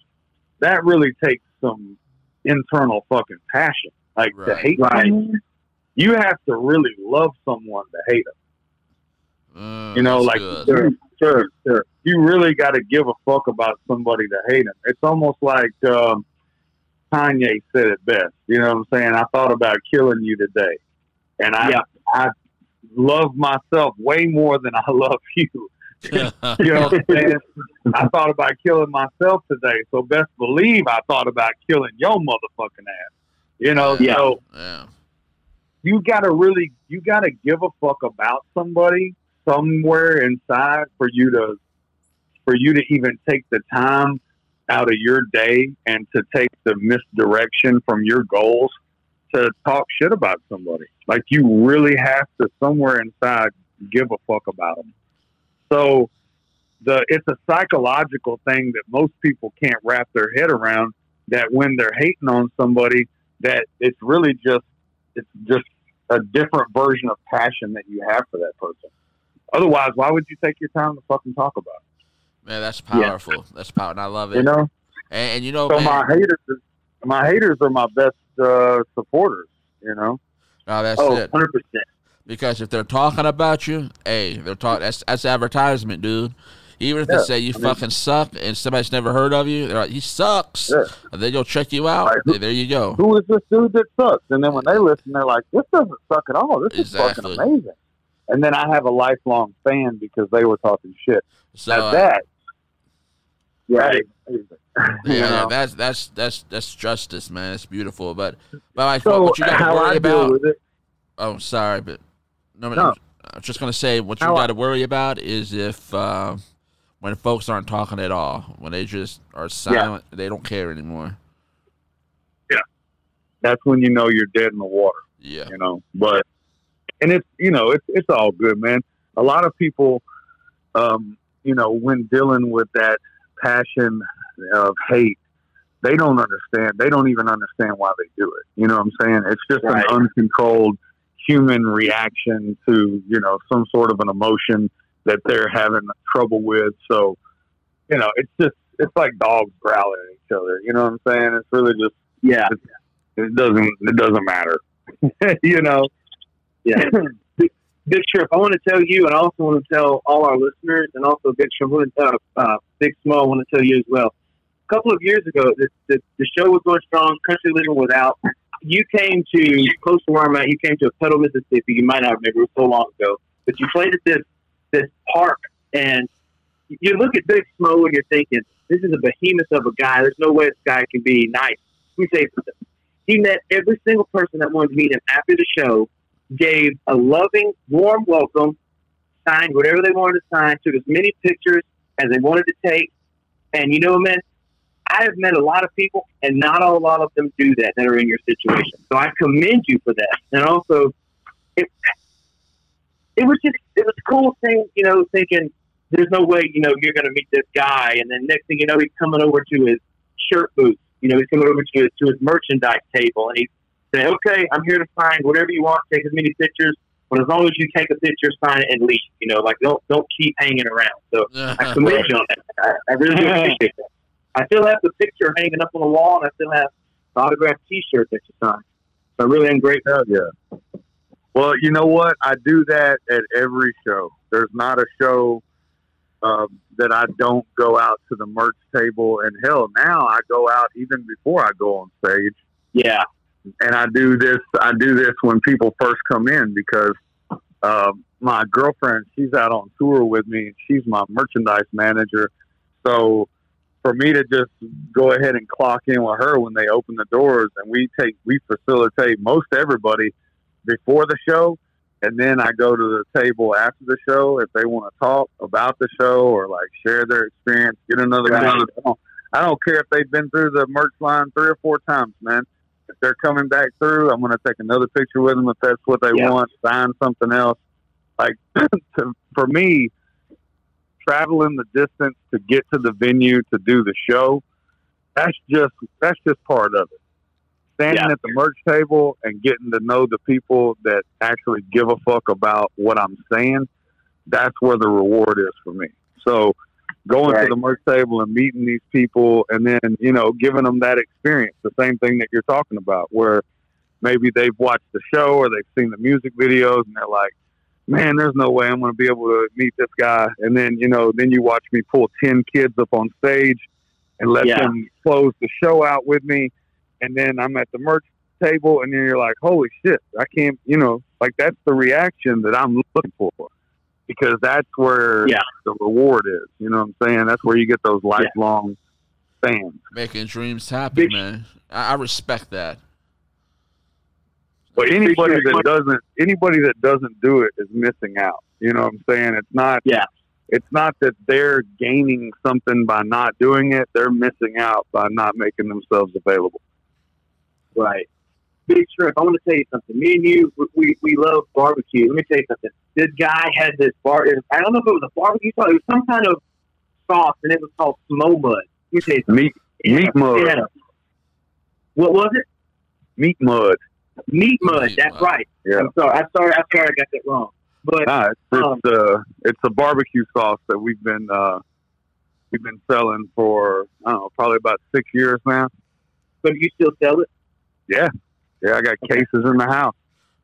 that really takes some internal fucking passion. Like to hate someone, you have to really love someone to hate them. Mm, You know, like good. sure, sure, sure. You really got to give a fuck about somebody to hate them. It's almost like um, Kanye said it best. You know what I'm saying? I thought about killing you today, and I Yeah. I love myself way more than I love you. You know what I'm saying? I thought about killing myself today, so best believe I thought about killing your motherfucking ass. You know, Yeah. so yeah. You gotta really you gotta give a fuck about somebody somewhere inside for you to for you to even take the time out of your day and to take the misdirection from your goals to talk shit about somebody. Like you really have to somewhere inside give a fuck about them. So the it's a psychological thing that most people can't wrap their head around that when they're hating on somebody that it's really just it's just a different version of passion that you have for that person. Otherwise, why would you take your time to fucking talk about it? Man, that's powerful. That's powerful. And I love it? You know? And, and you know, So man, my haters, my haters are my best uh, supporters. You know? no, that's Oh, it. 100%. Because if they're talking about you, hey, they're talking. That's that's advertisement, dude. Even if they say you I mean- fucking suck and somebody's never heard of you, they're like, he sucks. Yeah. And then you'll check you out. Right. Hey, there you go. Who is this dude that sucks? And then when they listen, they're like, "This doesn't suck at all. This Exactly. is fucking amazing." And then I have a lifelong fan because they were talking shit. So At uh, that, right? yeah, You yeah, know? that's that's that's that's justice, man. It's beautiful. But but like So what you got to how worry I deal about? Oh, sorry, but no, No. I'm just gonna say what you How got to worry about is if uh, when folks aren't talking at all, when they just are silent, they don't care anymore. Yeah, that's when you know you're dead in the water. Yeah, you know. But and it's you know it's it's all good, man. A lot of people, um, you know, when dealing with that passion of hate, they don't understand. They don't even understand why they do it. You know what I'm saying? It's just Right. an uncontrolled human reaction to you know some sort of an emotion that they're having trouble with. So, you know, it's just it's like dogs growling at each other. You know what I'm saying? It's really just Yeah. it doesn't it doesn't matter. you know. Yeah. Big, Shrimp, I want to tell you, and I also want to tell all our listeners, and also Big Shrimp, I want to, uh, uh, Big Smo, I want to tell you as well. A couple of years ago, the, the, the show was going strong, Country Living Without. You came to, close to where I'm at, you came to Petal, Mississippi. You might not remember, it was so long ago. But you played at this, this park, and you look at Big Smo and you're thinking, this is a behemoth of a guy. There's no way this guy can be nice. Me tell something. He met every single person that wanted to meet him after the show, gave a loving, warm welcome, signed whatever they wanted to sign, took as many pictures as they wanted to take. And you know, man, I have met a lot of people, and not a lot of them do that that are in your situation. So I commend you for that. And also, it it was just it was a cool thing, you know, thinking there's no way, you know, you're going to meet this guy, and then next thing you know, he's coming over to his shirt booth. You know, he's coming over to his, to his merchandise table, and he's saying, "Okay, I'm here to sign whatever you want. Take as many pictures, but as long as you take a picture, sign it, and leave. You know, like don't don't keep hanging around." So I commend you on that. I, I really do appreciate that. I still have the picture hanging up on the wall, and I still have the autographed T-shirt that you signed. So I really am grateful. Hell yeah. Well, you know what? I do that at every show. There's not a show um, that I don't go out to the merch table. And hell, now I go out even before I go on stage. Yeah, And I do this. I do this when people first come in because um, my girlfriend, she's out on tour with me. She's my merchandise manager. So for me to just go ahead and clock in with her when they open the doors and we take, we facilitate most everybody before the show. And then I go to the table after the show if they want to talk about the show or like share their experience, get another Right. gun. I don't- I don't care if they've been through the merch line three or four times, man. If they're coming back through, I'm going to take another picture with them if that's what they Yeah. want, sign something else. Like to, for me, traveling the distance to get to the venue to do the show, that's just that's just part of it. Standing Yeah. at the merch table and getting to know the people that actually give a fuck about what I'm saying, that's where the reward is for me. So going Right. to the merch table and meeting these people and then, you know, giving them that experience, the same thing that you're talking about, where maybe they've watched the show or they've seen the music videos and they're like, man, there's no way I'm going to be able to meet this guy. And then, you know, then you watch me pull 10 kids up on stage and let Yeah. them close the show out with me. And then I'm at the merch table and then you're like, holy shit, I can't, you know, like that's the reaction that I'm looking for because that's where Yeah. the reward is. You know what I'm saying? That's where you get those lifelong fans. Making dreams happen, Big- man. I, I respect that. But anybody that doesn't anybody that doesn't do it is missing out. You know what I'm saying? It's not Yeah. it's not that they're gaining something by not doing it. They're missing out by not making themselves available. Right. Big Shrimp, I want to tell you something. Me and you, we- we, we love barbecue. Let me tell you something. This guy had this bar. I don't know if it was a barbecue sauce. It was some kind of sauce, and it was called Smo Mud. Let me tell you something. Meat It had meat mud. it had a- What was it? Meat mud. Meat mud. Meat That's mud. right. Yeah. I'm sorry. I'm sorry. I'm sorry. I got that wrong. But Nah, it's Um, it's, uh, it's a barbecue sauce that we've been uh, we've been selling for I don't know probably about six years now. but you still sell it? Yeah, yeah, I got cases in the house.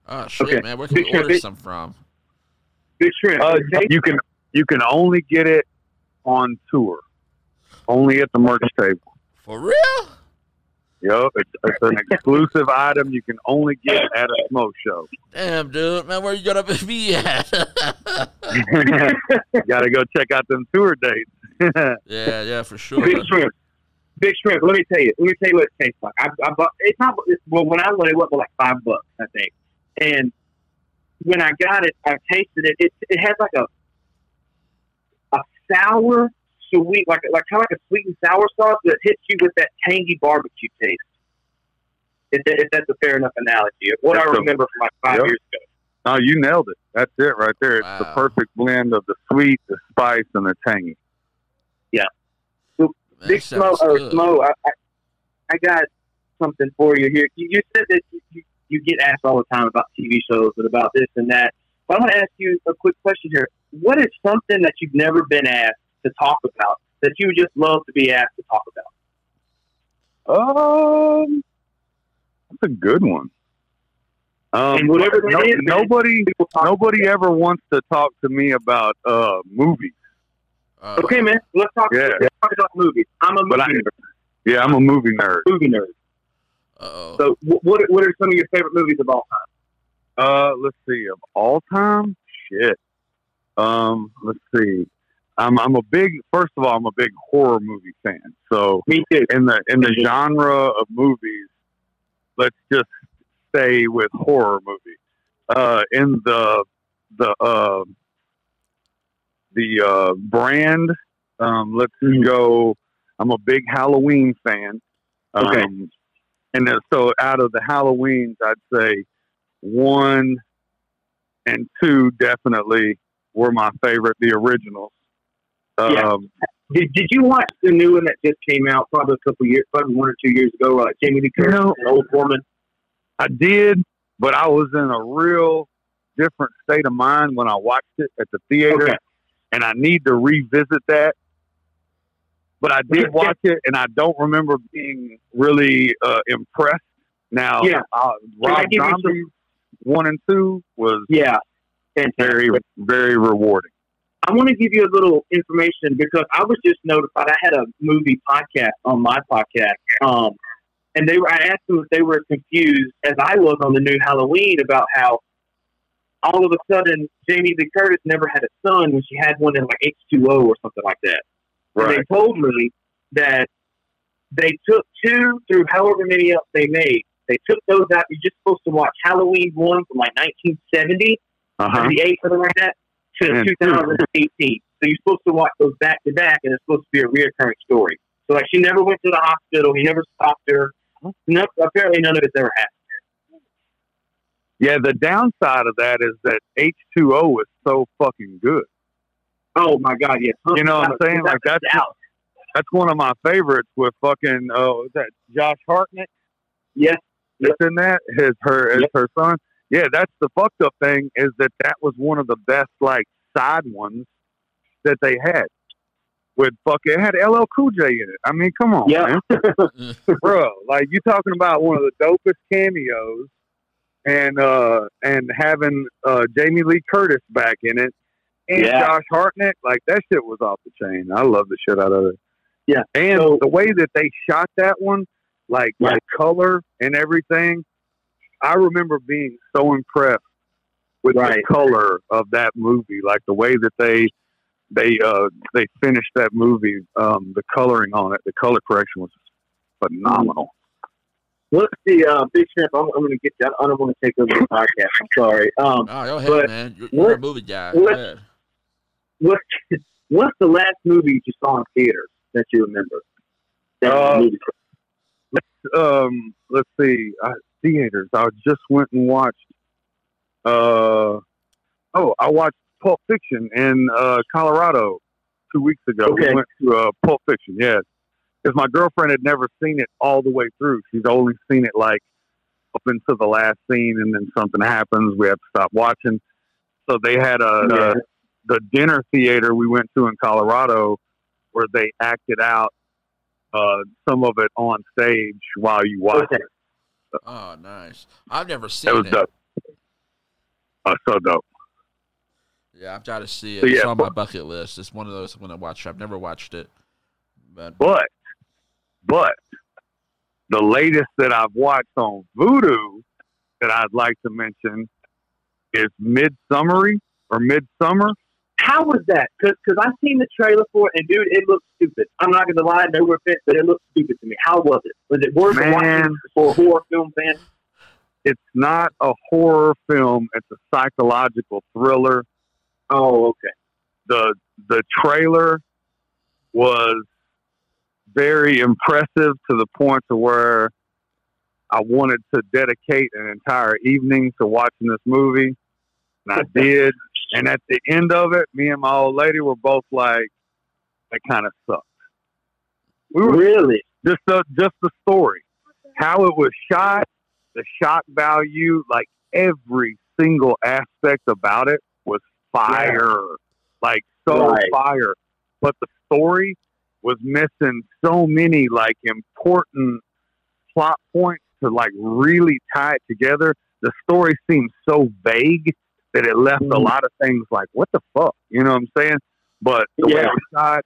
Oh shit, Okay. man. Where can we Big order some from? Big Shrimp. Uh, you can you can only get it on tour, only at the merch table. For real? Yep, it's, it's an exclusive item you can only get at a Smo show. Damn, dude, man, where you gonna be at? Got to go check out them tour dates. yeah, yeah, for sure. Big shrimp. Let me tell you. Let me tell you what it tastes like. I, I bought. It's not. It's, well, when I went, it was like five bucks, I think. And when I got it, I tasted it. It it has like a a sour, sweet, like like kind of like a sweet and sour sauce that hits you with that tangy barbecue taste. If, that, if that's a fair enough analogy of what I That's a- remember from like five Yep. years ago. oh, you nailed it. That's it right there. It's the perfect blend of the sweet, the spice, and the tangy. Man, Big that Smo, sounds or good. Smo, I, I, I got something for you here. You, you said that you, you, you get asked all the time about TV shows and about this and that. But I want to ask you a quick question here. What is something that you've never been asked to talk about that you would just love to be asked to talk about? Um, that's a good one. Um, And whatever no- is, nobody, nobody ever wants to talk to me about uh movies. Uh, Okay, man. Let's talk. Yeah. Let's talk about movies. I'm a movie I- nerd. Yeah, I'm a movie nerd. Movie nerd. Uh-oh. So, what what are some of your favorite movies of all time? Uh, let's see, of all time, shit. Um, let's see. I'm I'm a big. First of all, I'm a big horror movie fan. So Me too. in the in the genre of movies, let's just stay with horror movies. Uh, in the the uh, the uh, brand, um, let's go. I'm a big Halloween fan. Um, Okay. and then, so out of the Halloweens, I'd say one and two definitely were my favorite, the originals. Um, Yeah. Did, did you watch the new one that just came out probably a couple years, probably one or two years ago? Uh, Jamie Lee Curtis, No. an old woman. I did, but I was in a real different state of mind when I watched it at the theater, Okay. And I need to revisit that. But I did watch it, and I don't remember being really uh, impressed. Now, Yeah. uh, Rob Zombie one and two was Yeah, fantastic. very, very rewarding. I want to give you a little information because I was just notified. I had a movie podcast on my podcast, um, and they were. I asked them if they were confused, as I was on the new Halloween, about how all of a sudden Jamie Lee Curtis never had a son when she had one in like H two O or something like that. And they told me that they took two through however many else they made. They took those out. You're just supposed to watch Halloween one from like 1970, Uh huh. 78, something like that, to And 2018. So you're supposed to watch those back to back, and it's supposed to be a reoccurring story. So like she never went to the hospital. He never stopped her. No, apparently none of it's ever happened. Yeah, the downside of that is that H two O is so fucking good. Oh my God, yes. You know what I'm saying? Like that's out. that's one of my favorites with fucking uh, oh is that Josh Hartnett Yes. that's in that his her as Yep. her son. Yeah, that's the fucked up thing is that that was one of the best like side ones that they had. With fucking it had LL Cool J in it. I mean, come on, Yeah. man. bro. Like you talking about one of the dopest cameos, and uh and having uh Jamie Lee Curtis back in it, and Yeah. Josh Hartnett. Like that shit was off the chain. I love the shit out of it. Yeah. and So- the way that they shot that one, like Yeah. like color and everything, I remember being so impressed with Right. the color of that movie. Like the way that they they uh they finished that movie. Um, the coloring on it, the color correction was phenomenal. Let's see, uh, Big Shrimp. I'm, I'm going to get that. I don't want to take over the podcast. I'm sorry. Um, Oh, go ahead, But man. You're, you're a what- movie guy. what- Go what, what's the last movie you saw in theaters that you remember? That Uh, movie? um, let's see, uh, theaters. I just went and watched. Uh, oh, I watched Pulp Fiction in uh, Colorado two weeks ago. Okay. We went to uh, Pulp Fiction, yes, because my girlfriend had never seen it all the way through. She's only seen it like up into the last scene, and then something happens. We have to stop watching. So they had a, Yeah. a the dinner theater we went to in Colorado, where they acted out uh, some of it on stage while you watch Okay. it. Oh, nice. I've never seen It was dope. Uh, so dope. Yeah, I've got to see it. So, it's yeah, on my bucket list. It's one of those I'm going to watch. I've never watched it. But But, but the latest that I've watched on Vudu that I'd like to mention is Midsummery or Midsummer. How was that? Because I seen the trailer for it, and dude, it looks stupid. I'm not going to lie, no offense, but it looks stupid to me. How was it? Was it worth Man. watching for a horror film fan? It's not a horror film. It's a psychological thriller. Oh, okay. the the trailer was very impressive to the point to where I wanted to dedicate an entire evening to watching this movie, and I did. And at the end of it, me and my old lady were both like, "That kind of sucked." We were Really? just the just the story, how it was shot, the shock value, like every single aspect about it was fire, like so Right. fire. But the story was missing so many like important plot points to like really tie it together. The story seemed so vague that it left a Mhm. lot of things like, what the fuck? You know what I'm saying? But the way it was shot,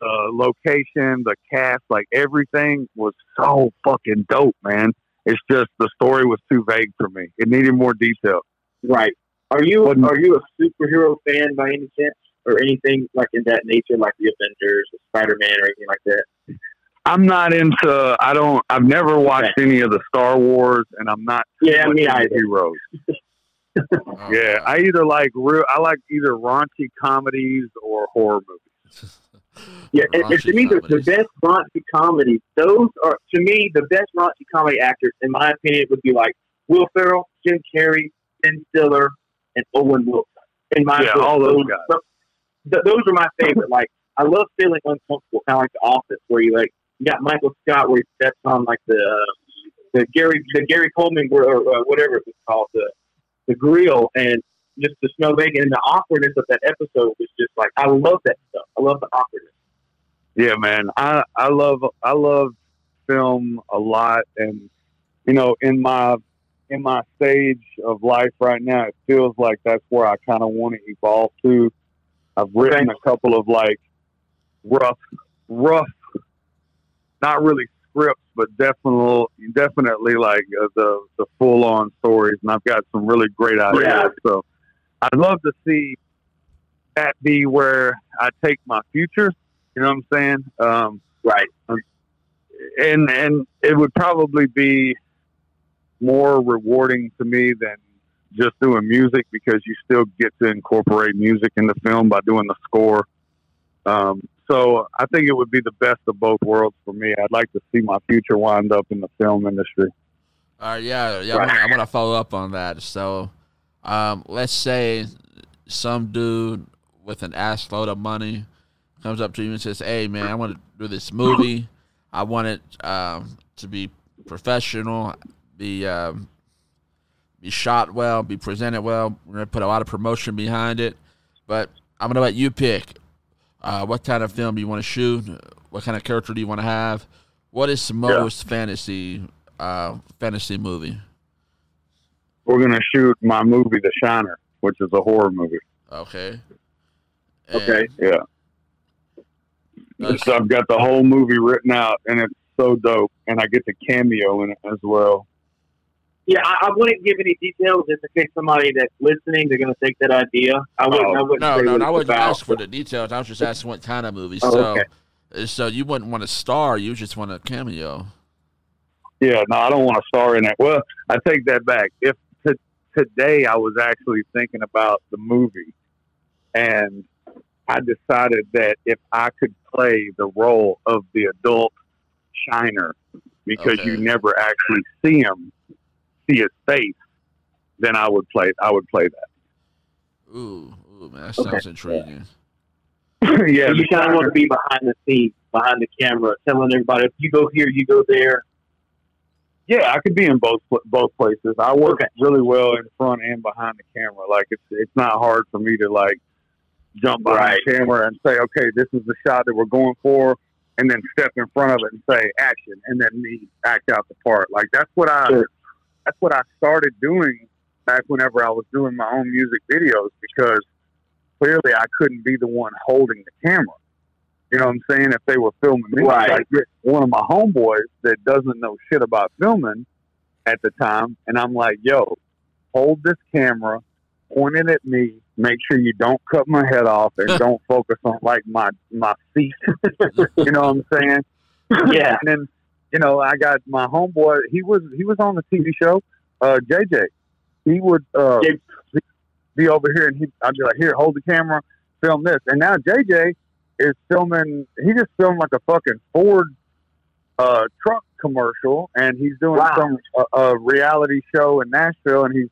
the location, the cast, like everything was so fucking dope, man. It's just the story was too vague for me. It needed more detail. Right. Are you are you a superhero fan by any chance, or anything like in that nature, like the Avengers, or Spider Man, or anything like that? I'm not into. I don't. I've never watched any of the Star Wars, and I'm not. too Yeah, much me into either. Heroes. Yeah. I either like real. I like either raunchy comedies or horror movies. Yeah, and, and to me, the, the best raunchy comedies, those are to me the best raunchy comedy actors, in my opinion, would be like Will Ferrell, Jim Carrey, Ben Stiller, and Owen Wilson. In my Yeah, book, all those guys. Th- those are my favorite. Like I love feeling uncomfortable, kind of like The Office, where you like you got Michael Scott, where he steps on like the uh, the Gary the Gary Coleman or uh, whatever it's called the the grill and just the snow bacon and the awkwardness of that episode was just like I love that stuff. I love the awkwardness. Yeah, man. I I love I love film a lot, and you know, in my in my stage of life right now, it feels like that's where I kind of want to evolve to. I've written a couple of like rough, rough, not really scripts, but definitely, definitely like uh, the the full on stories, and I've got some really great ideas. Yeah. So I'd love to see that be where I take my future. You know what I'm saying? Um, Right. and and it would probably be more rewarding to me than just doing music because you still get to incorporate music in the film by doing the score. Um, so I think it would be the best of both worlds for me. I'd like to see my future wind up in the film industry. All right, yeah, yeah. Wanna- I want to follow up on that. So, um, let's say some dude with an ass load of money comes up to you and says, "Hey, man, I want to do this movie. I want it um, to be professional, be um, be shot well, be presented well. We're gonna put a lot of promotion behind it, but I'm gonna let you pick uh, what kind of film you want to shoot, what kind of character do you want to have. What is the most fantasy uh, fantasy movie? We're gonna shoot my movie, The Shiner, which is a horror movie. Okay. Okay, yeah. So I've got the whole movie written out, and it's so dope. And I get to cameo in it as well. Yeah, I, I wouldn't give any details just in case somebody that's listening they're going to take that idea. I oh, wouldn't. Oh, I wouldn't No, no, no, I wouldn't about. ask for the details. I was just asking what kind of movie. Oh, so, okay. so you wouldn't want to star. You just want a cameo. Yeah, no, I don't want to star in it. Well, I take that back. If t- today I was actually thinking about the movie, and I decided that if I could play the role of the adult Shiner, because you never actually see him, see his face, then I would play. I would play that. Ooh, ooh, man, that Okay. sounds intriguing. that. yeah, So you kind of want to be behind the scenes, behind the camera, telling everybody if you go here, you go there. Yeah, I could be in both both places. I work Okay. really well in front and behind the camera. Like it's it's not hard for me to like jump behind the camera and say, okay, this is the shot that we're going for, and then step in front of it and say action, and then me act out the part. Like that's what I Sure. That's what I started doing back whenever I was doing my own music videos because clearly I couldn't be the one holding the camera. You know what I'm saying? If they were filming me, Right. like one of my homeboys that doesn't know shit about filming at the time, and I'm like, "Yo, hold this camera, point it at me. Make sure you don't cut my head off, and don't focus on like my my feet." you know what I'm saying? Yeah. And then, you know, I got my homeboy. He was he was on the TV show. Uh, JJ. He would uh, Jay- be over here, and he I'd be like, "Here, hold the camera, film this." And now JJ is filming. He just filmed like a fucking Ford uh, truck commercial, and he's doing Wow. some uh, a reality show in Nashville, and he's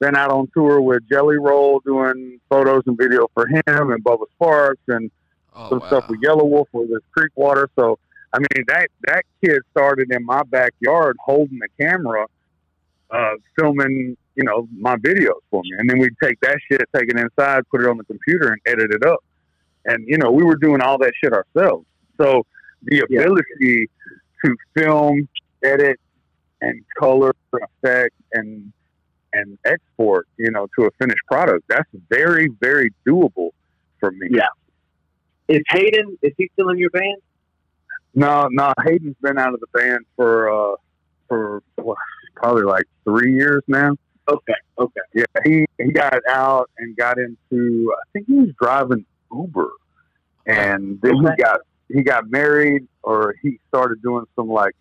been out on tour with Jelly Roll doing photos and video for him, and Bubba Sparxxx, and Oh, some wow. stuff with Yelawolf with this creek water. So I mean that that kid started in my backyard holding the camera, uh, filming you know my videos for me, and then we'd take that shit, take it inside, put it on the computer, and edit it up. And you know we were doing all that shit ourselves. So the Yeah. ability to film, edit, and color, effect, and and export, you know, to a finished product, that's very very doable for me. Yeah. Is Hayden? Is he still in your band? No, no. Hayden's been out of the band for uh for well, probably like three years now. Okay. Okay. Yeah, he he got out and got into. I think he was driving Uber, and then Okay. he got he got married, or he started doing some like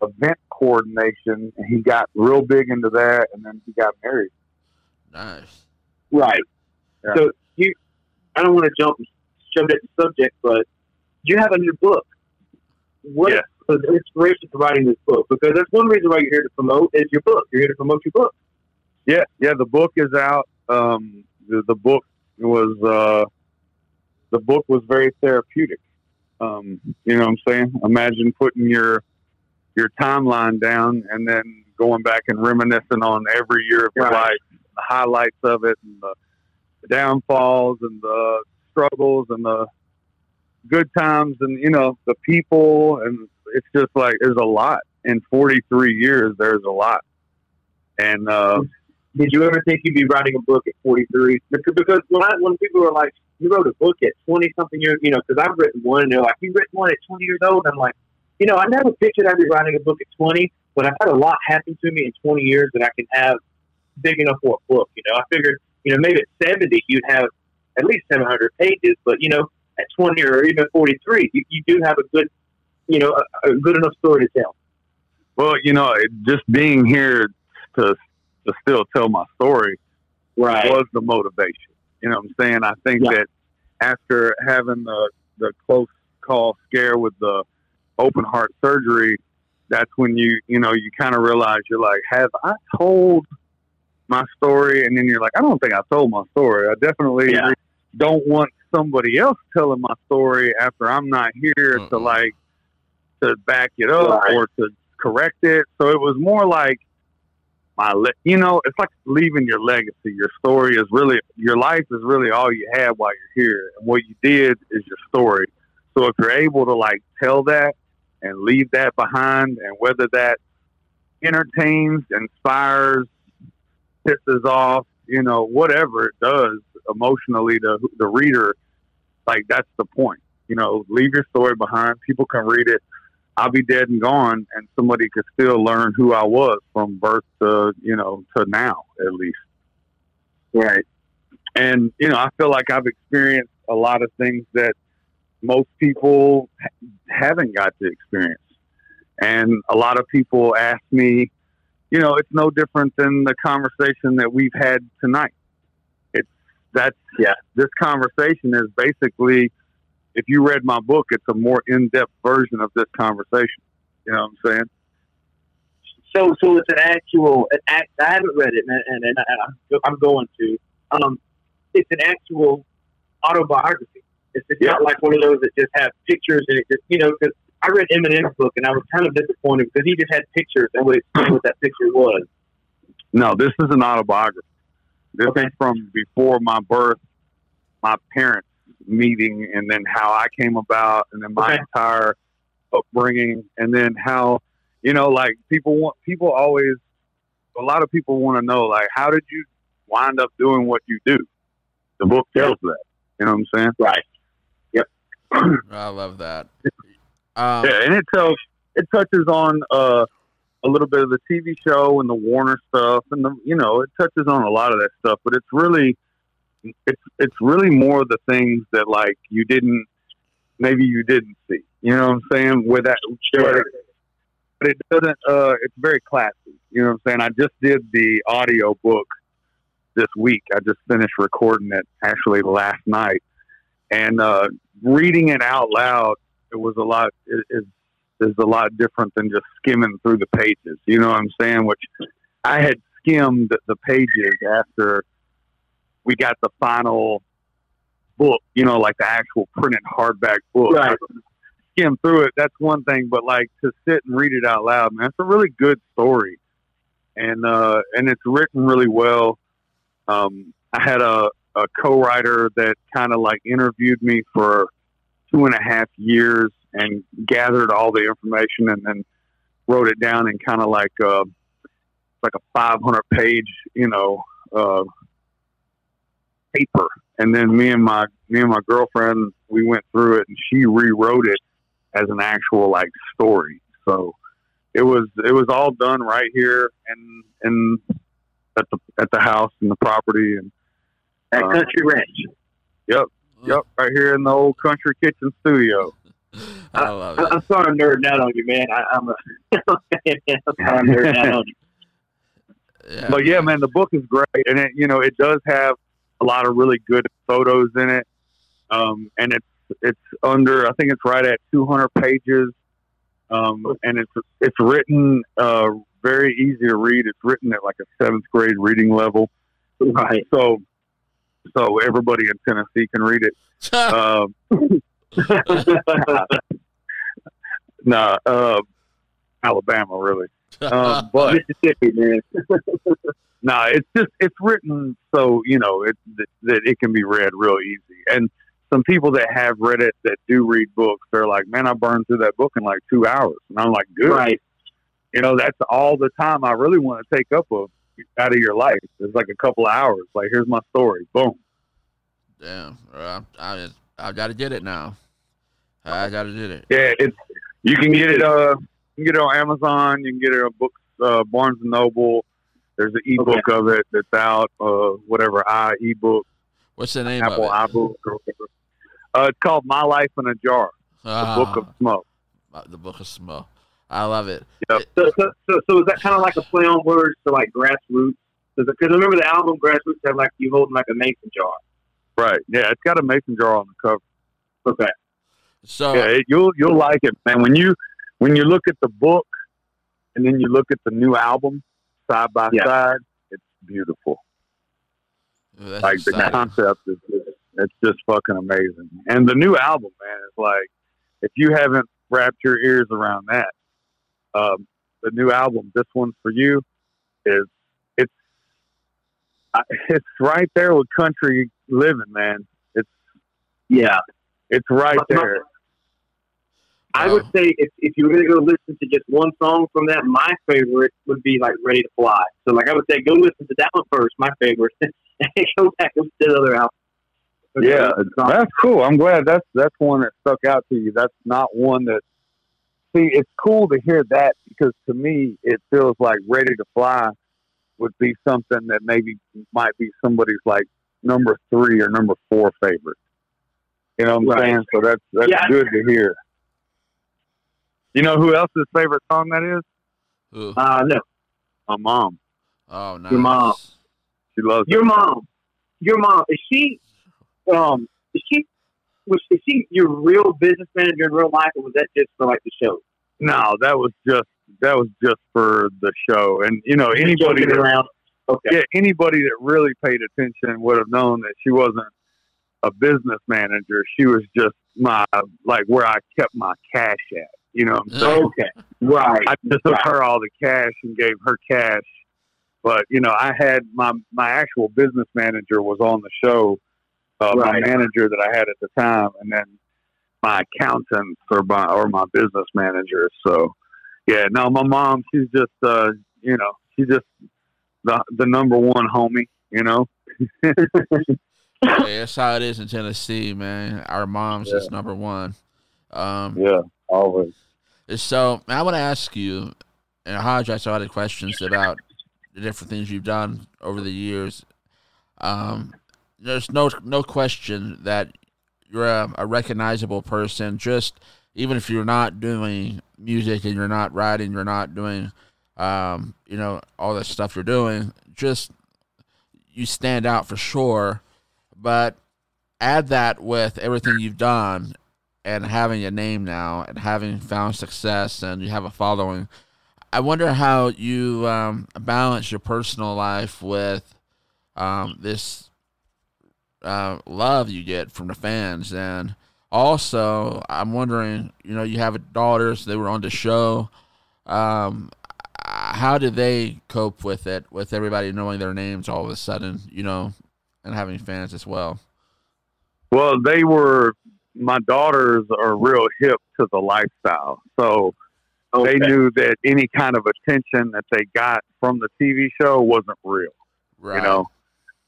event coordination, and he got real big into that, and then he got married. Nice. Right. Yeah. So you, I don't want to jump jump at the subject, but you have a new book. What Yeah. was the inspiration for writing this book? Because that's one reason why you're here to promote is your book. You're here to promote your book. Yeah, yeah. The book is out. Um, the, the book was uh, the book was very therapeutic. Um, you know what I'm saying? Imagine putting your your timeline down and then going back and reminiscing on every year of your Right. life, the highlights of it, and the, the downfalls and the struggles and the good times and you know the people and it's just like there's a lot in 43 years. There's a lot, and uh, Did you ever think you'd be writing a book at 43? Because, when I when people are like, you wrote a book at 20 something years, you know, because I've written one and they're like, you written one at 20 years old. I'm like, you know, I never pictured I'd be writing a book at 20, but I've had a lot happen to me in 20 years that I can have big enough for a book. You know, I figured, you know, maybe at 70, you'd have at least 700 pages, but, you know, at 20 or even 43, you, you do have a good, you know, a, a good enough story to tell. Well, you know, just being here to to still tell my story Right. was the motivation. You know what I'm saying? I think Yeah. that after having the the close call scare with the open heart surgery, that's when you you know you kind of realize you're like, have I told my story? And then you're like, I don't think I told my story. I definitely Yeah. don't want somebody else telling my story after I'm not here to Mm-mm. like to back it up Right. or to correct it. So it was more like my, le- you know, it's like leaving your legacy. Your story is really, your life is really all you have while you're here. And what you did is your story. So if you're able to like tell that and leave that behind, and whether that entertains, inspires, pisses off, you know, whatever it does emotionally to the reader, like that's the point. You know, leave your story behind. People can read it. I'll be dead and gone, and somebody could still learn who I was from birth to you know to now at least. Right. And you know, I feel like I've experienced a lot of things that most people haven't got to experience. And a lot of people ask me, you know, it's no different than the conversation that we've had tonight. That's Yeah. This conversation is basically, if you read my book, it's a more in-depth version of this conversation. You know what I'm saying? So, so it's an actual. An act, I haven't read it, and, and, and I, I'm going to. Um, it's an actual autobiography. It's, it's not like one of those that just have pictures and it just, you know, because I read Eminem's book and I was kind of disappointed because he just had pictures and would explain what that picture was. No, this is an autobiography. This Okay. is from before my birth, my parents meeting, and then how I came about, and then my Okay. entire upbringing, and then how you know, like people want people always. A lot of people want to know, like, how did you wind up doing what you do? The book tells that. You know what I'm saying? Right. Yep. I love that. Um, yeah, and it tells it touches on uh, a little bit of the TV show and the Warner stuff, and the you know it touches on a lot of that stuff. But it's really it's it's really more the things that like you didn't maybe you didn't see. You know what I'm saying? With that, but it, but it doesn't. Uh, it's very classy. You know what I'm saying? I just did the audio book this week. I just finished recording it actually last night, and uh, reading it out loud it was a lot is is is a lot different than just skimming through the pages. You know what I'm saying? Which I had skimmed the pages after we got the final book. You know, like the actual printed hardback book. Right. Skim through it. That's one thing, but like to sit and read it out loud, man, it's a really good story, and uh, and it's written really well. Um, I had a, a co-writer that kind of like interviewed me for two and a half years and gathered all the information and then wrote it down in kind of like uh like a 500 page you know uh paper. And then me and my me and my girlfriend we went through it and she rewrote it as an actual like story. So it was it was all done right here and and at the at the house and the property and At Uh, Country Ranch. yep yep right here in the old country kitchen studio I love I, it. I'm sorry I'm nerding out on you, man. I, I'm, a, I'm sorry I'm nerding out on you. Yeah. but yeah, man, the book is great, and it you know it does have a lot of really good photos in it, um, and it's it's under I think it's right at 200 pages, um, and it's it's written uh, very easy to read. It's written at like a seventh grade reading level, Right. so so everybody in Tennessee can read it. Um, nah, uh, Alabama really. Um, but Mississippi, man. no, it's just it's written so you know it that, that it can be read real easy. And some people that have read it that do read books, they're like, "Man, I burned through that book in like two hours," and I'm like, "Good." Right. You know, that's all the time I really want to take up of out of your life. It's like a couple of hours. Like, here's my story. Boom. Damn. I, I, I got to get it now. I got to get it. Yeah, it's you can get it. Uh, you can get it on Amazon. You can get it on books, uh, Barnes and Noble. There's an ebook of it that's out. Uh, whatever i ebook, What's the name Apple of it? iBook, or whatever. Uh, it's called My Life in a Jar. The Book of Ah, Smo. the Book of Smo. I love it. Yep. So, so, so, so is that kind of like a play on words to like grassroots? Because remember the album Grassroots had like you holding like a mason jar. Right. Yeah, it's got a mason jar on the cover. Okay. So yeah, it, you'll you'll like it, man. When you when you look at the book and then you look at the new album side by Yeah. side, it's beautiful. that's like the concept is it's just fucking amazing. And the new album, man, is like if you haven't wrapped your ears around that, um, the new album, this one's for you, is it's it's right there with country living, man. It's Yeah. it's right But- but- there. I would um, say if, if you were going to go listen to just one song from that, my favorite would be like Ready to Fly. So, like, I would say go listen to that one first, my favorite, and go back and listen to the other album. Yeah, that's cool. I'm glad that's that's one that stuck out to you. That's not one that. See, it's cool to hear that because to me, it feels like "Ready to Fly" would be something that maybe might be somebody's like number three or number four favorite. You know what I'm Right. saying? So that's that's Yeah. good to hear. You know who else's favorite song that is? Ooh. Uh, no, My mom. Oh, nice. Your mom. She loves your that song. mom, your mom, is she, um, is she, was is she your real business manager in real life, or was that just for like the show? No, that was just that was just for the show, and you know anybody that around. Okay. yeah, anybody that really paid attention would have known that she wasn't a business manager. She was just my like where I kept my cash at. You know what Okay. Right. I just took Right. her all the cash and gave her cash. But you know, I had my my actual business manager was on the show, uh, my manager that I had at the time, and then my accountant or my or my business manager. So yeah, no, my mom, she's just uh, you know, she's just the the number one homie. You know, Yeah, that's how it is in Tennessee, man. Our mom's is number one. Um, yeah, always. So I want to ask you, and I apologize for all the questions about the different things you've done over the years. Um, there's no no question that you're a, a recognizable person. Just even if you're not doing music and you're not writing, you're not doing, um, you know, all the stuff you're doing. Just you stand out for sure. But add that with everything you've done and having a name now and having found success and you have a following. I wonder how you um, balance your personal life with um, this uh, love you get from the fans. And also, I'm wondering, you know, you have daughters, they were on the show. Um, how do they cope with it, with everybody knowing their names all of a sudden, you know, and having fans as well? Well, they were my daughters are real hip to the lifestyle, so Okay. they knew that any kind of attention that they got from the TV show wasn't real. Right. You know,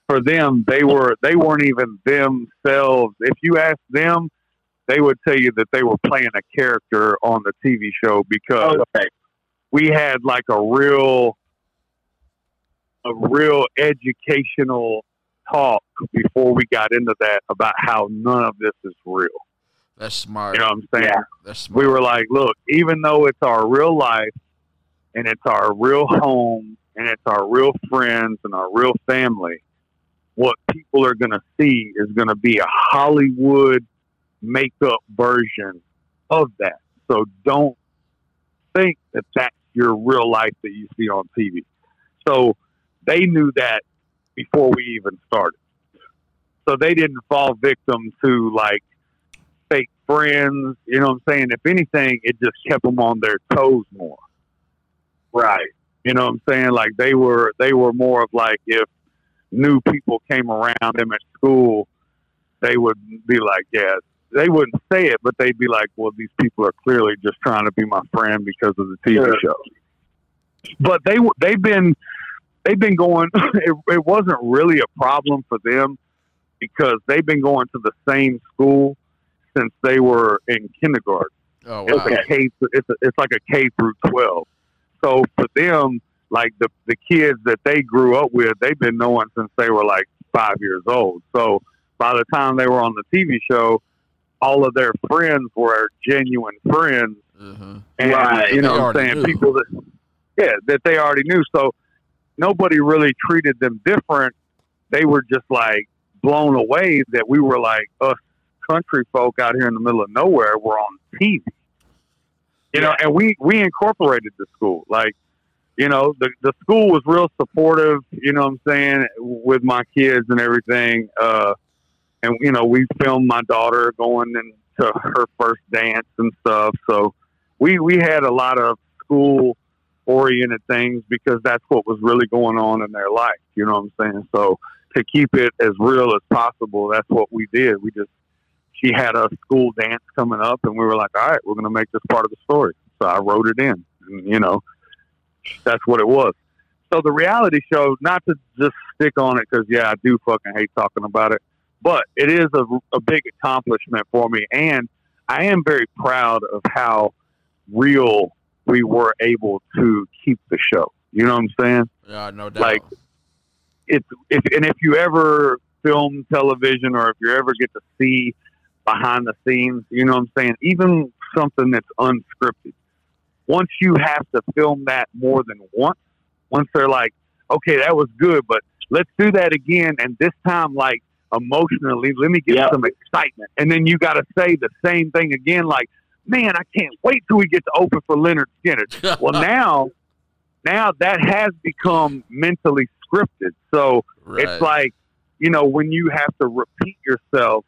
for them, they were they weren't even themselves. If you ask them, they would tell you that they were playing a character on the TV show because Okay. we had like a real a real educational talk before we got into that about how none of this is real. That's smart. You know what I'm saying? Yeah. That's smart. we were like, look, even though it's our real life and it's our real home and it's our real friends and our real family, what people are going to see is going to be a Hollywood makeup version of that. So don't think that that's your real life that you see on TV. So they knew that before we even started. So they didn't fall victim to like fake friends. You know what I'm saying? If anything, it just kept them on their toes more. Right. You know what I'm saying? Like they were they were more of like if new people came around them at school, they would be like, yeah. They wouldn't say it, but they'd be like, well, these people are clearly just trying to be my friend because of the TV Sure. show. But they they've been they've been going. It, it wasn't really a problem for them because they've been going to the same school since they were in kindergarten. oh, It's wow. a K. It's a, it's like a K through twelve. So for them, like the the kids that they grew up with, they've been knowing since they were like five years old. So by the time they were on the TV show, all of their friends were genuine friends, Mhm. and Right. you know what I'm saying knew. people that yeah that they already knew. So nobody really treated them different. They were just like blown away that we were like us country folk out here in the middle of nowhere were on TV. You know, and we we incorporated the school. Like, you know, the the school was real supportive. You know what I'm saying with my kids and everything. Uh, and you know, we filmed my daughter going into her first dance and stuff. So we we had a lot of school oriented things because that's what was really going on in their life. You know what I'm saying? So to keep it as real as possible, that's what we did. We just she had a school dance coming up, and we were like, all right, we're going to make this part of the story. So I wrote it in, and you know, that's what it was. So the reality show, not to just stick on it because yeah, I do fucking hate talking about it, but it is a, a big accomplishment for me, and I am very proud of how real we were able to keep the show. You know what I'm saying? Yeah, no doubt. Like, it's if and if you ever film television or if you ever get to see behind the scenes, you know what I'm saying? Even something that's unscripted. Once you have to film that more than once, once they're like, okay, that was good, but let's do that again, and this time, like emotionally, let me get Yeah. some excitement, and then you got to say the same thing again, like, man, I can't wait till we get to open for Lynyrd Skynyrd. well, now, now that has become mentally scripted, so right. it's like, you know, when you have to repeat yourself,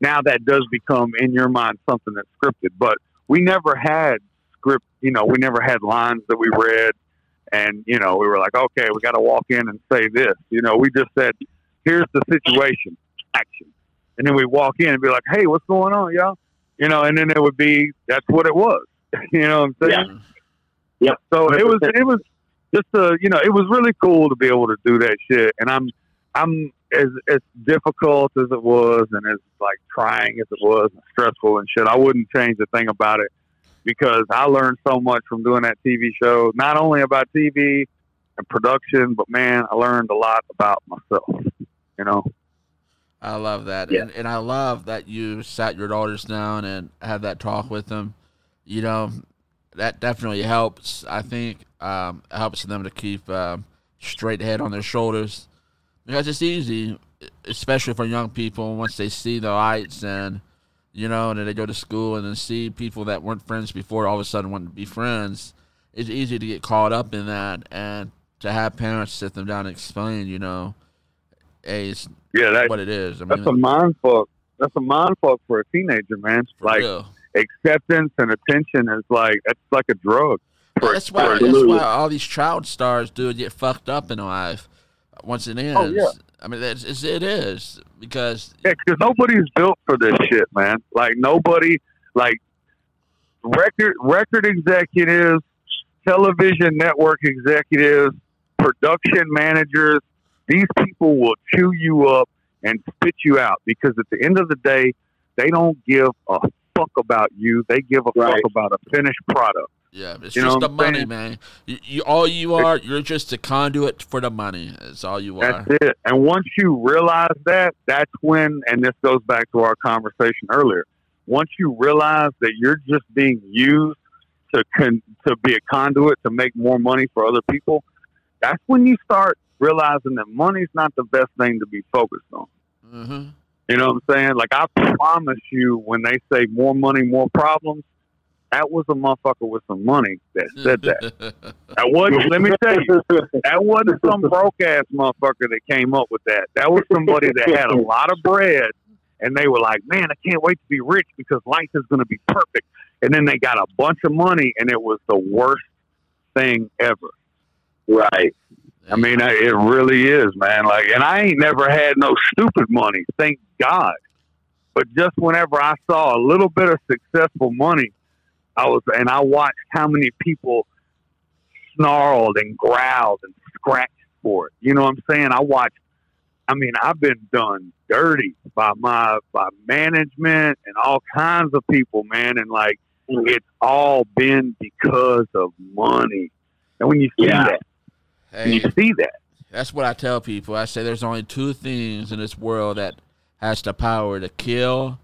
now that does become in your mind something that's scripted. But we never had script, you know, we never had lines that we read and, you know, we were like, okay, we got to walk in and say this. You know, we just said, here's the situation, action. And then we walk in and be like, hey, what's going on, y'all? You know, and then it would be, that's what it was. you know what I'm saying? Yep. So it was it was just a you know it was really cool to be able to do that shit, and I'm I'm as as difficult as it was, and as like trying as it was, and stressful and shit. I wouldn't change a thing about it because I learned so much from doing that TV show, not only about TV and production, but man, I learned a lot about myself. You know. I love that, Yeah. and, and I love that you sat your daughters down and had that talk with them. You know, that definitely helps. I think um, it helps them to keep um, straight head on their shoulders because it's easy, especially for young people once they see the lights and you know, and then they go to school and then see people that weren't friends before all of a sudden want to be friends. It's easy to get caught up in that, and to have parents sit them down and explain, you know, hey, it's Yeah, that, what it is. I mean, that's a mind fuck. That's a mind fuck for a teenager, man. Like real. acceptance and attention is like that's like a drug. For, that's why that's why all these child stars do get fucked up in life once it ends. Oh, yeah. I mean, it's, it's, it is because Yeah, because nobody's built for this shit, man. Like nobody, like record record executives, television network executives, production managers. These people will chew you up and spit you out because at the end of the day, they don't give a fuck about you. They give a Right. fuck about a finished product. Yeah, it's You just the money, saying? man. You, you all you are, you're just a conduit for the money. That's all you are. That's it. And once you realize that, that's when, and this goes back to our conversation earlier. Once you realize that you're just being used to con- to be a conduit to make more money for other people, that's when you start realizing that money's not the best thing to be focused on. hmm You know what I'm saying? Like I promise you, when they say more money, more problems, that was a motherfucker with some money that said that. That wasn't. let me tell you, that wasn't some broke ass motherfucker that came up with that. That was somebody that had a lot of bread, and they were like, "Man, I can't wait to be rich because life is going to be perfect." And then they got a bunch of money, and it was the worst thing ever. Right. I mean, I- it really is, man. Like, and I ain't never had no stupid money, thank God. But just whenever I saw a little bit of successful money, I was, and I watched how many people snarled and growled and scratched for it. You know what I'm saying? I watched. I mean, I've been done dirty by my by management and all kinds of people, man, and like mm. it's all been because of money. And when you see Yeah. that, when you see that, that's what I tell people. I say there's only two things in this world that has the power to kill,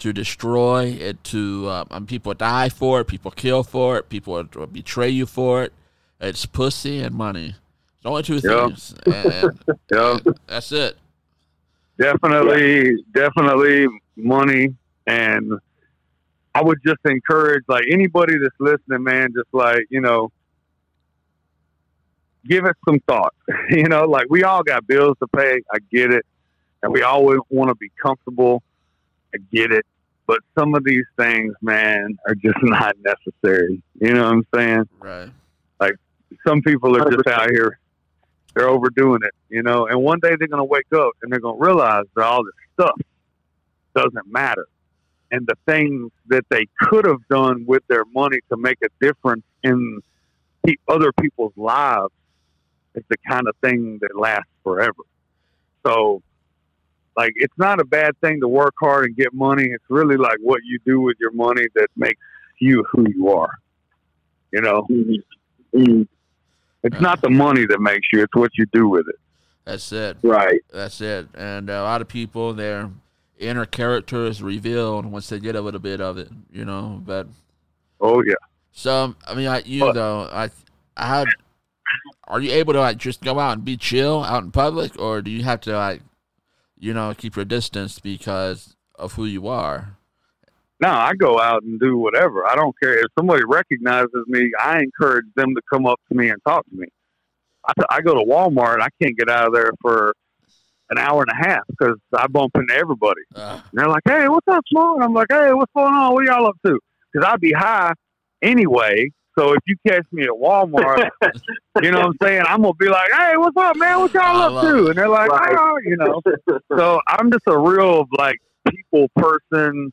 to destroy, it to um, and people die for it. People kill for it. People betray you for it. It's pussy and money. It's only two Yeah. things. And, yeah, and that's it. definitely, definitely money. And I would just encourage like anybody that's listening, man, just like, you know, give it some thought. you know, like we all got bills to pay. I get it. And we always want to be comfortable. I get it. But some of these things, man, are just not necessary. You know what I'm saying? Right. Like some people are just out here they're overdoing it you know and one day they're going to wake up and they're going to realize that all this stuff doesn't matter and the things that they could have done with their money to make a difference in other people's lives is the kind of thing that lasts forever so like it's not a bad thing to work hard and get money it's really like what you do with your money that makes you who you are you know Mm, it's not the money that makes you; it's what you do with it. That's it. right. That's it. And a lot of people, their inner character is revealed once they get a little bit of it, you know. But Oh yeah, So I mean, like you But- though, I, I had, are you able to like just go out and be chill out in public, or do you have to like, you know, keep your distance because of who you are? no, I go out and do whatever. I don't care if somebody recognizes me. I encourage them to come up to me and talk to me. I, I go to Walmart. I can't get out of there for an hour and a half because I bump into everybody. Uh, And they're like, "Hey, what's up, Smo?" I'm like, "Hey, what's going on? What are y'all up to?" Because I'd be high anyway. So if you catch me at Walmart, you know what I'm saying? I'm gonna be like, "Hey, what's up, man? What y'all up to?" And they're like, Right. "Oh, you know." so I'm just a real like people person,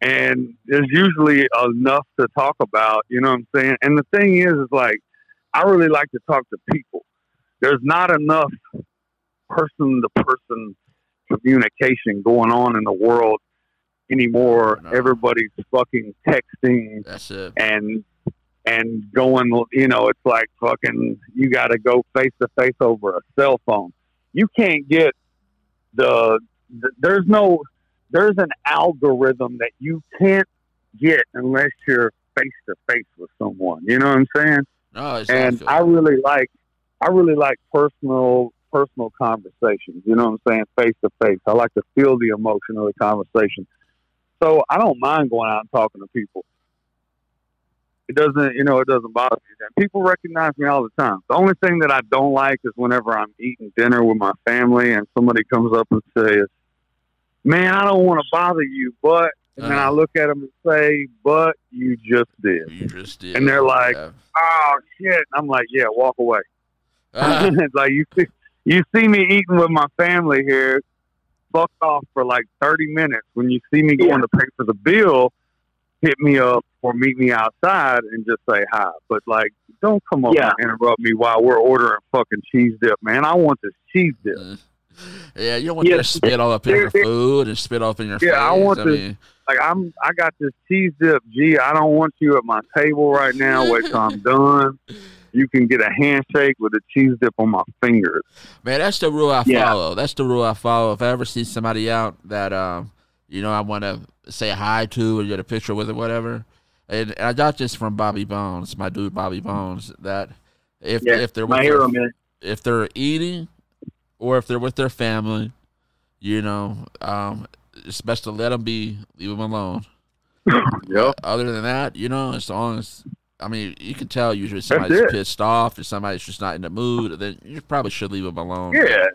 and there's usually enough to talk about. You know what I'm saying? And the thing is, is like I really like to talk to people. There's not enough person to person communication going on in the world anymore. Everybody's fucking texting that's it. and and going you know it's like fucking you got to go face to face over a cell phone you can't get the, the there's no there's an algorithm that you can't get unless you're face to face with someone you know what i'm saying No, it's and I really like I really like personal personal conversations. You know what I'm saying? Face to face. I like to feel the emotion of the conversation. So I don't mind going out and talking to people. It doesn't, you know, it doesn't bother me. And people recognize me all the time. The only thing that I don't like is whenever I'm eating dinner with my family and somebody comes up and says, "Man, I don't want to bother you, but," and then Uh. I look at them and say, "But you just did." you just did. and they're like, Yeah. oh shit. I'm like, yeah, walk away. Uh, it's like you see, you see me eating with my family here, fuck off for like 30 minutes. When you see me going to pay for the bill, hit me up or meet me outside and just say hi. But like, don't come up Yeah. and interrupt me while we're ordering fucking cheese dip, man. I want this cheese dip. yeah, you don't want Yeah. to spit all up in your food and spit all up in your face. Yeah, I want I to- mean, Like I'm, I got this cheese dip. Gee, I don't want you at my table right now. Wait till I'm done. You can get a handshake with a cheese dip on my fingers. Man, that's the rule I Yeah. follow. That's the rule I follow. If I ever see somebody out that um, you know, I want to say hi to or get a picture with or whatever, and, and I got this from Bobby Bones, my dude Bobby Bones, that if Yeah, if they're My hero, their, man. if they're eating or if they're with their family, you know, um, it's best to let them be, leave them alone. Yep. Other than that, you know, as long as I mean, you can tell usually somebody's pissed off, if somebody's just not in the mood, then you probably should leave them alone. Yeah.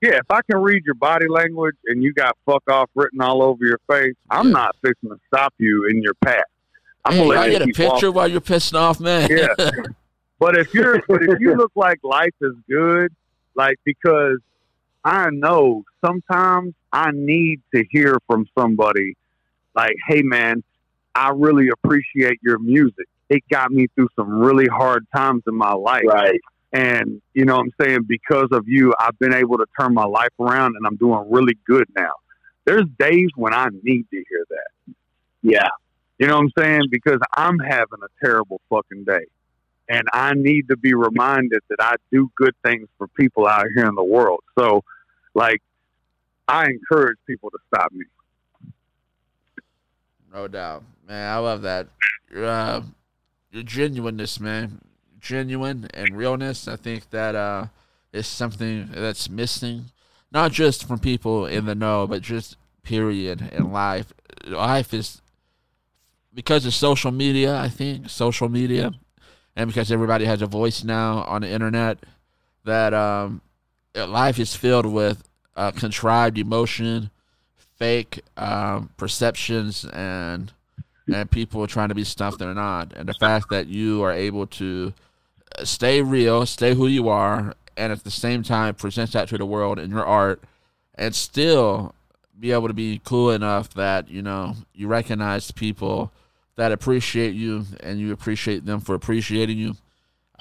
Yeah, if I can read your body language and you got fuck off written all over your face, I'm Yeah. not fixing to stop you in your path. I'm Hey, gonna I let you get a picture walking. while you're pissing off, man. Yeah. But if you're but if you look like life is good, like because I know sometimes I need to hear from somebody like, hey man, I really appreciate your music. It got me through some really hard times in my life. Right. And you know what I'm saying? Because of you, I've been able to turn my life around and I'm doing really good now. There's days when I need to hear that. Yeah. You know what I'm saying? Because I'm having a terrible fucking day. and I need to be reminded that I do good things for people out here in the world. So, like, I encourage people to stop me. No doubt, man. I love that. Your, uh, your genuineness, man. Genuine and realness. I think that uh, is something that's missing, not just from people in the know, but just period in life. Life is because of social media. I think social media, and because everybody has a voice now on the internet, that um, life is filled with uh, contrived emotion, fake um, perceptions, and and people trying to be stuff they're not. And the fact that you are able to stay real, stay who you are, and at the same time present that to the world in your art, and still be able to be cool enough that you know you recognize people that appreciate you and you appreciate them for appreciating you.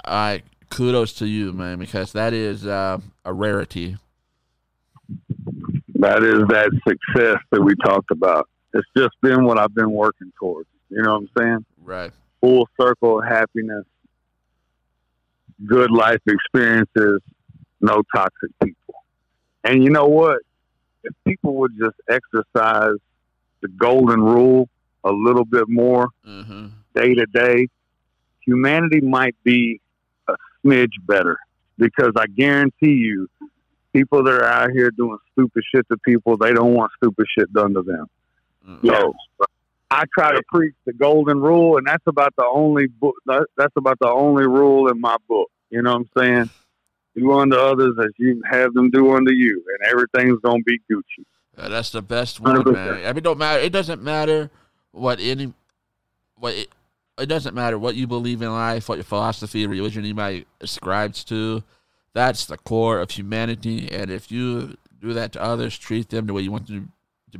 I kudos to you, man, because that is uh, a rarity. That is that success that we talked about. It's just been what I've been working towards. You know what I'm saying? Right. Full circle happiness, good life experiences, no toxic people. And you know what? If people would just exercise the golden rule a little bit more Mm-hmm. day to day, humanity might be a smidge better. Because I guarantee you, people that are out here doing stupid shit to people, they don't want stupid shit done to them. So I try to preach the golden rule, and that's about the only book. That's about the only rule in my book. You know what I'm saying? Do unto others as you have them do unto you, and everything's gonna be Gucci. Uh, that's the best one, 100%. man. I mean, it don't matter. It doesn't matter what any, what it, it doesn't matter what you believe in life, what your philosophy, religion you might ascribes to. That's the core of humanity, and if you do that to others, treat them the way you want them to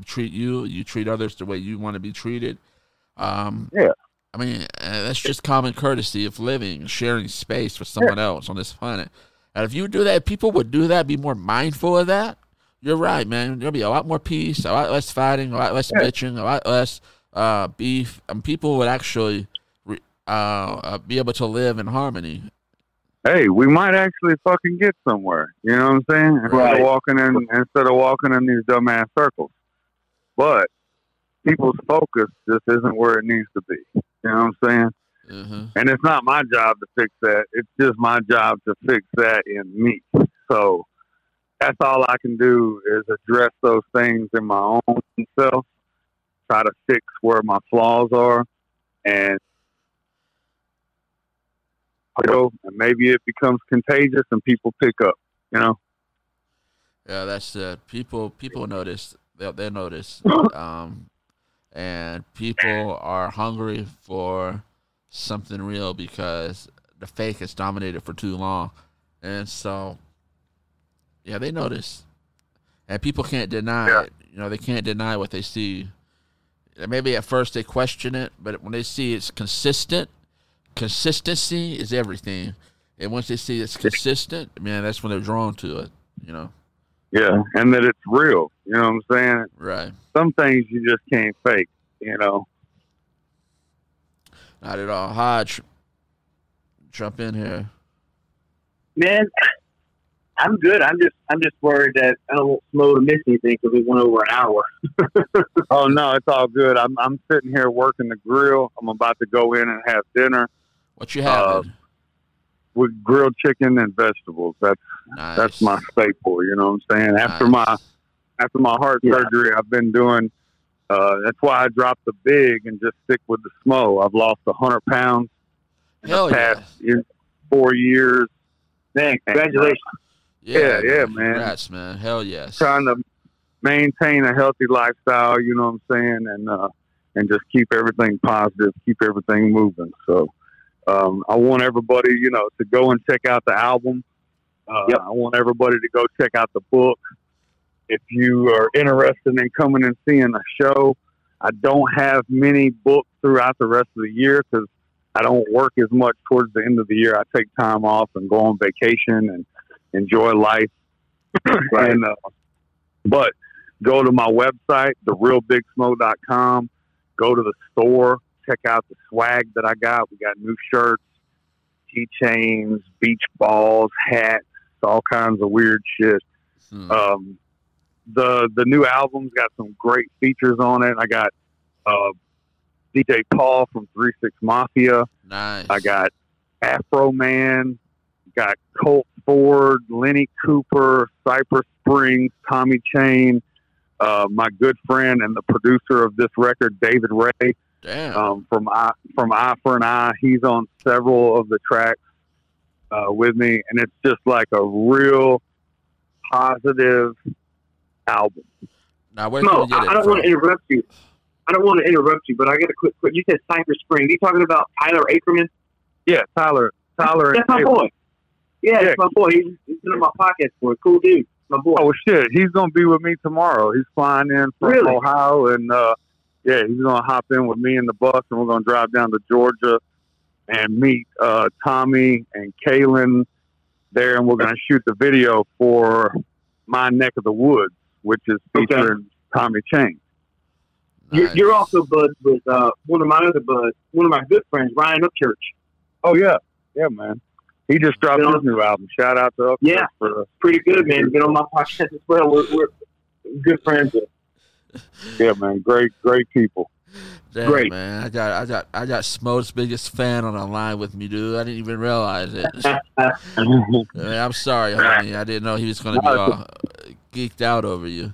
treat you. You treat others the way you want to be treated. Um, Yeah. I mean, uh, that's just common courtesy of living, sharing space with someone else on this planet. And if you do that, people would do that, be more mindful of that. You're right, man. There'll be a lot more peace, a lot less fighting, a lot less bitching, a lot less uh, beef, and people would actually re- uh, uh, be able to live in harmony. Hey, we might actually fucking get somewhere. You know what I'm saying? Instead Right. of walking in, instead of walking in these dumbass circles. But people's focus just isn't where it needs to be. You know what I'm saying? hmm And it's not my job to fix that. It's just my job to fix that in me. So that's all I can do is address those things in my own self, try to fix where my flaws are, and and maybe it becomes contagious and people pick up. You know, Yeah, that's uh, people. People notice. They'll, they'll notice. Um, and people are hungry for something real because the fake has dominated for too long, and so yeah, they notice. And people can't deny Yeah. it. You know, they can't deny what they see. Maybe at first they question it, but when they see it's consistent, consistency is everything. And once they see it's consistent, man, that's when they're drawn to it. You know. yeah, and that it's real. You know what I'm saying? Right. Some things you just can't fake. You know. Not at all. Hodge, jump in here. Man, I'm good. I'm just I'm just worried that I don't want Smo to miss anything because we went over an hour. Oh no, it's all good. I'm I'm sitting here working the grill. I'm about to go in and have dinner What you having? Uh, with grilled chicken and vegetables. That's nice. that's my staple. You know what I'm saying? After my Nice. After my heart Yeah. surgery, I've been doing. Uh, that's why I dropped the big and just stick with the smo. I've lost a hundred pounds in Hell the yeah. year, four years. Man, congratulations. Yeah, yeah, man. Congrats, man. Hell yes. Trying to maintain a healthy lifestyle. You know what I'm saying? And uh, and just keep everything positive, keep everything moving. So um, I want everybody, you know, to go and check out the album. Uh, Yep. I want everybody to go check out the book. If you are interested in coming and seeing a show, I don't have many books throughout the rest of the year because I don't work as much towards the end of the year. I take time off and go on vacation and enjoy life. Right. and, uh, but go to my website, therealbigsmo.com. Go to the store, check out the swag that I got. We got new shirts, keychains, beach balls, hats, all kinds of weird shit. Hmm. Um, the the new album's got some great features on it. I got uh, DJ Paul from Three Six Mafia. nice. I got Afroman, got Colt Ford, Lenny Cooper, Cypress Springs, Tommy Chayne, uh, my good friend and the producer of this record, David Ray Damn. um, from Eye from Eye for an Eye. He's on several of the tracks uh, with me, and it's just like a real positive album. now where Mo, can we I, get I don't from? want to interrupt you. I don't want to interrupt you, but I got a quick. quick you said Cypress Spring. You talking about Tyler Ackerman? Yeah, Tyler. Tyler. That's my and boy. Yeah, Yeah. that's my boy. He's, he's been on my podcast for a cool dude. My boy. Oh shit, he's gonna be with me tomorrow. He's flying in from Really? Ohio, and uh, yeah, he's gonna hop in with me in the bus, and we're gonna drive down to Georgia and meet uh, Tommy and Kaylin there, and we're gonna shoot the video for my neck of the woods, which is Okay. featuring Tommy Chayne. You're, Nice. you're also buds with uh, one of my other buds, one of my good friends, Ryan Upchurch. Oh yeah, yeah, man. He just dropped Yeah. his new album. Shout out to Upchurch Yeah. for Pretty good, man. Been on my podcast as well. We're, we're good friends. yeah, man. Great, great people. Damn, Great. man. I got I got I got Smo's biggest fan on the line with me, dude. I didn't even realize it. I I'm sorry, honey. I didn't know he was gonna be No, all uh, geeked out over you.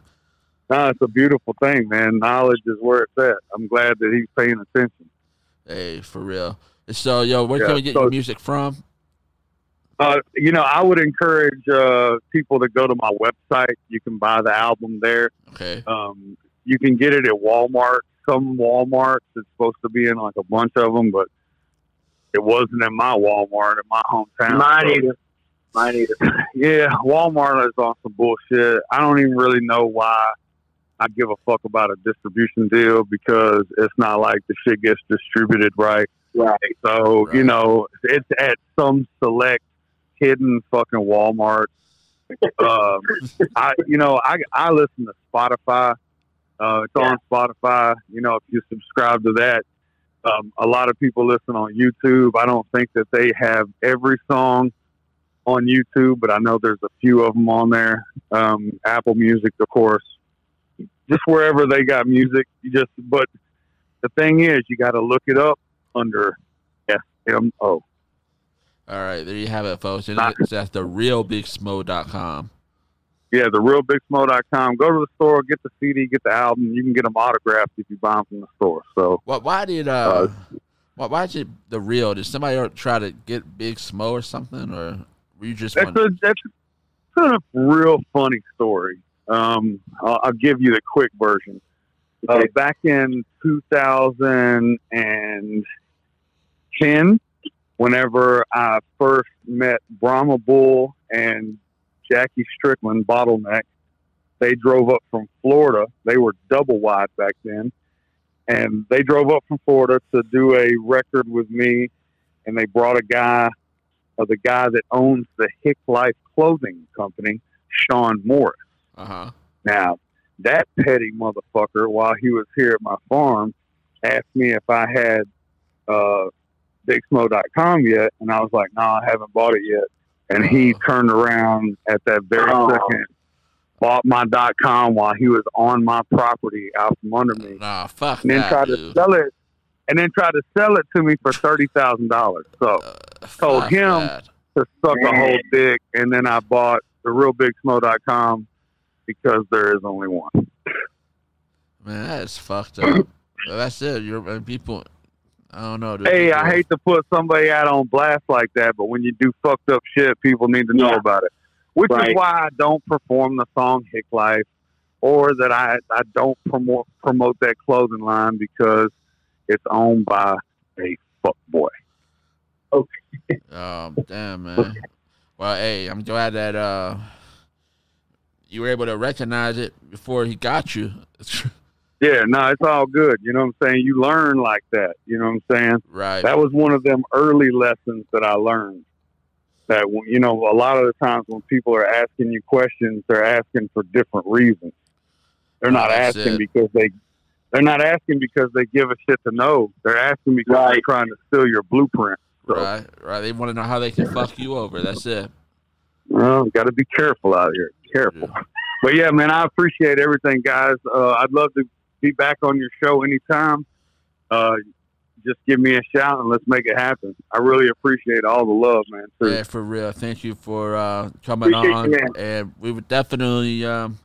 No, it's a beautiful thing, man. Knowledge is where it's at. I'm glad that he's paying attention. Hey, for real. So, yo, where Yeah, can we get so- your music from? Uh, you know, I would encourage uh, people to go to my website. You can buy the album there. Okay. Um, you can get it at Walmart. Some Walmarts, it's supposed to be in like a bunch of them, but it wasn't in my Walmart in my hometown. Mine So, either. Mine either. Yeah, Walmart is on some bullshit. I don't even really know why I give a fuck about a distribution deal because it's not like the shit gets distributed right. Right. So, you know, it's at some select hidden fucking Walmart. um, I, you know, I, I listen to Spotify. Uh, it's on Spotify. You know, if you subscribe to that, um, a lot of people listen on YouTube. I don't think that they have every song on YouTube, but I know there's a few of them on there. Um, Apple Music, of course. Just wherever they got music, you just. But the thing is, you got to look it up under SMO. All right, there you have it, folks. And Not- it's at therealbigsmo.com. Yeah, the realbigsmo.com. Go to the store, get the CD, get the album. You can get them autographed if you buy them from the store. So What? Why did uh? why, why did the real? Did somebody try to get Big Smo or something, or were you just that's one? a that's a real funny story. Um, I'll, I'll give you the quick version. Uh, back in 2010, whenever I first met Brahma Bull and Jackie Strickland, Bottleneck, they drove up from Florida. They were double wide back then. And they drove up from Florida to do a record with me. And they brought a guy, uh, the guy that owns the Hick Life clothing company, Sean Morris. Uh huh. Now, that petty motherfucker, while he was here at my farm, asked me if I had uh, BigSmo.com yet, and I was like, "No, I haven't bought it yet." And he Oh. turned around at that very Oh. second, bought my dot .com while he was on my property out from under me, Nah, fuck and then that, tried to sell it, and then tried to sell it to me for thirty thousand dollars. So Uh, told him- that. to suck a whole dick, and then I bought the realbigsmo.com because there is only one. Man, that is fucked up. That's it. You're people. I don't know. Dude. Hey, I hate to put somebody out on blast like that, but when you do fucked up shit, people need to know Yeah. about it. Which Right. is why I don't perform the song Hick Life or that I, I don't promote promote that clothing line because it's owned by a fuck boy. Oh damn, man. Well, hey, I'm glad that uh you were able to recognize it before he got you. Yeah, no, it's all good. You know what I'm saying? You learn like that. You know what I'm saying? right. that was one of them early lessons that I learned. That you know, a lot of the times when people are asking you questions, they're asking for different reasons. They're not That's asking it. because they they're not asking because they give a shit to know. They're asking because they're trying to steal your blueprint. So, Right, right. They want to know how they can fuck you over. That's it. well, got to be careful out here. Careful. But yeah, man, I appreciate everything, guys. Uh, I'd love to be back on your show anytime. Uh, just give me a shout and let's make it happen. I really appreciate all the love, man. Too. Yeah, for real. Thank you for uh, coming Appreciate on, man. and we would definitely, um,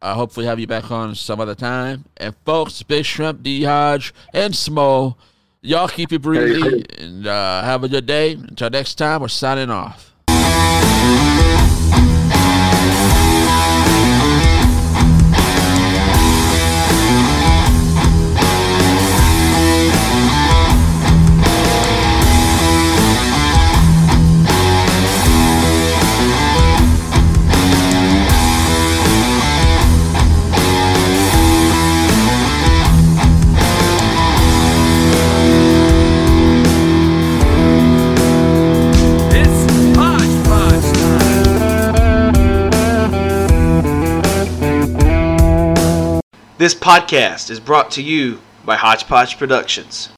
uh, hopefully, have you back on some other time. And folks, Big Shrimp, D Hodge, and Smo, y'all keep it breezy and uh, have a good day. Until next time, we're signing off. This podcast is brought to you by Hodgepodge Productions.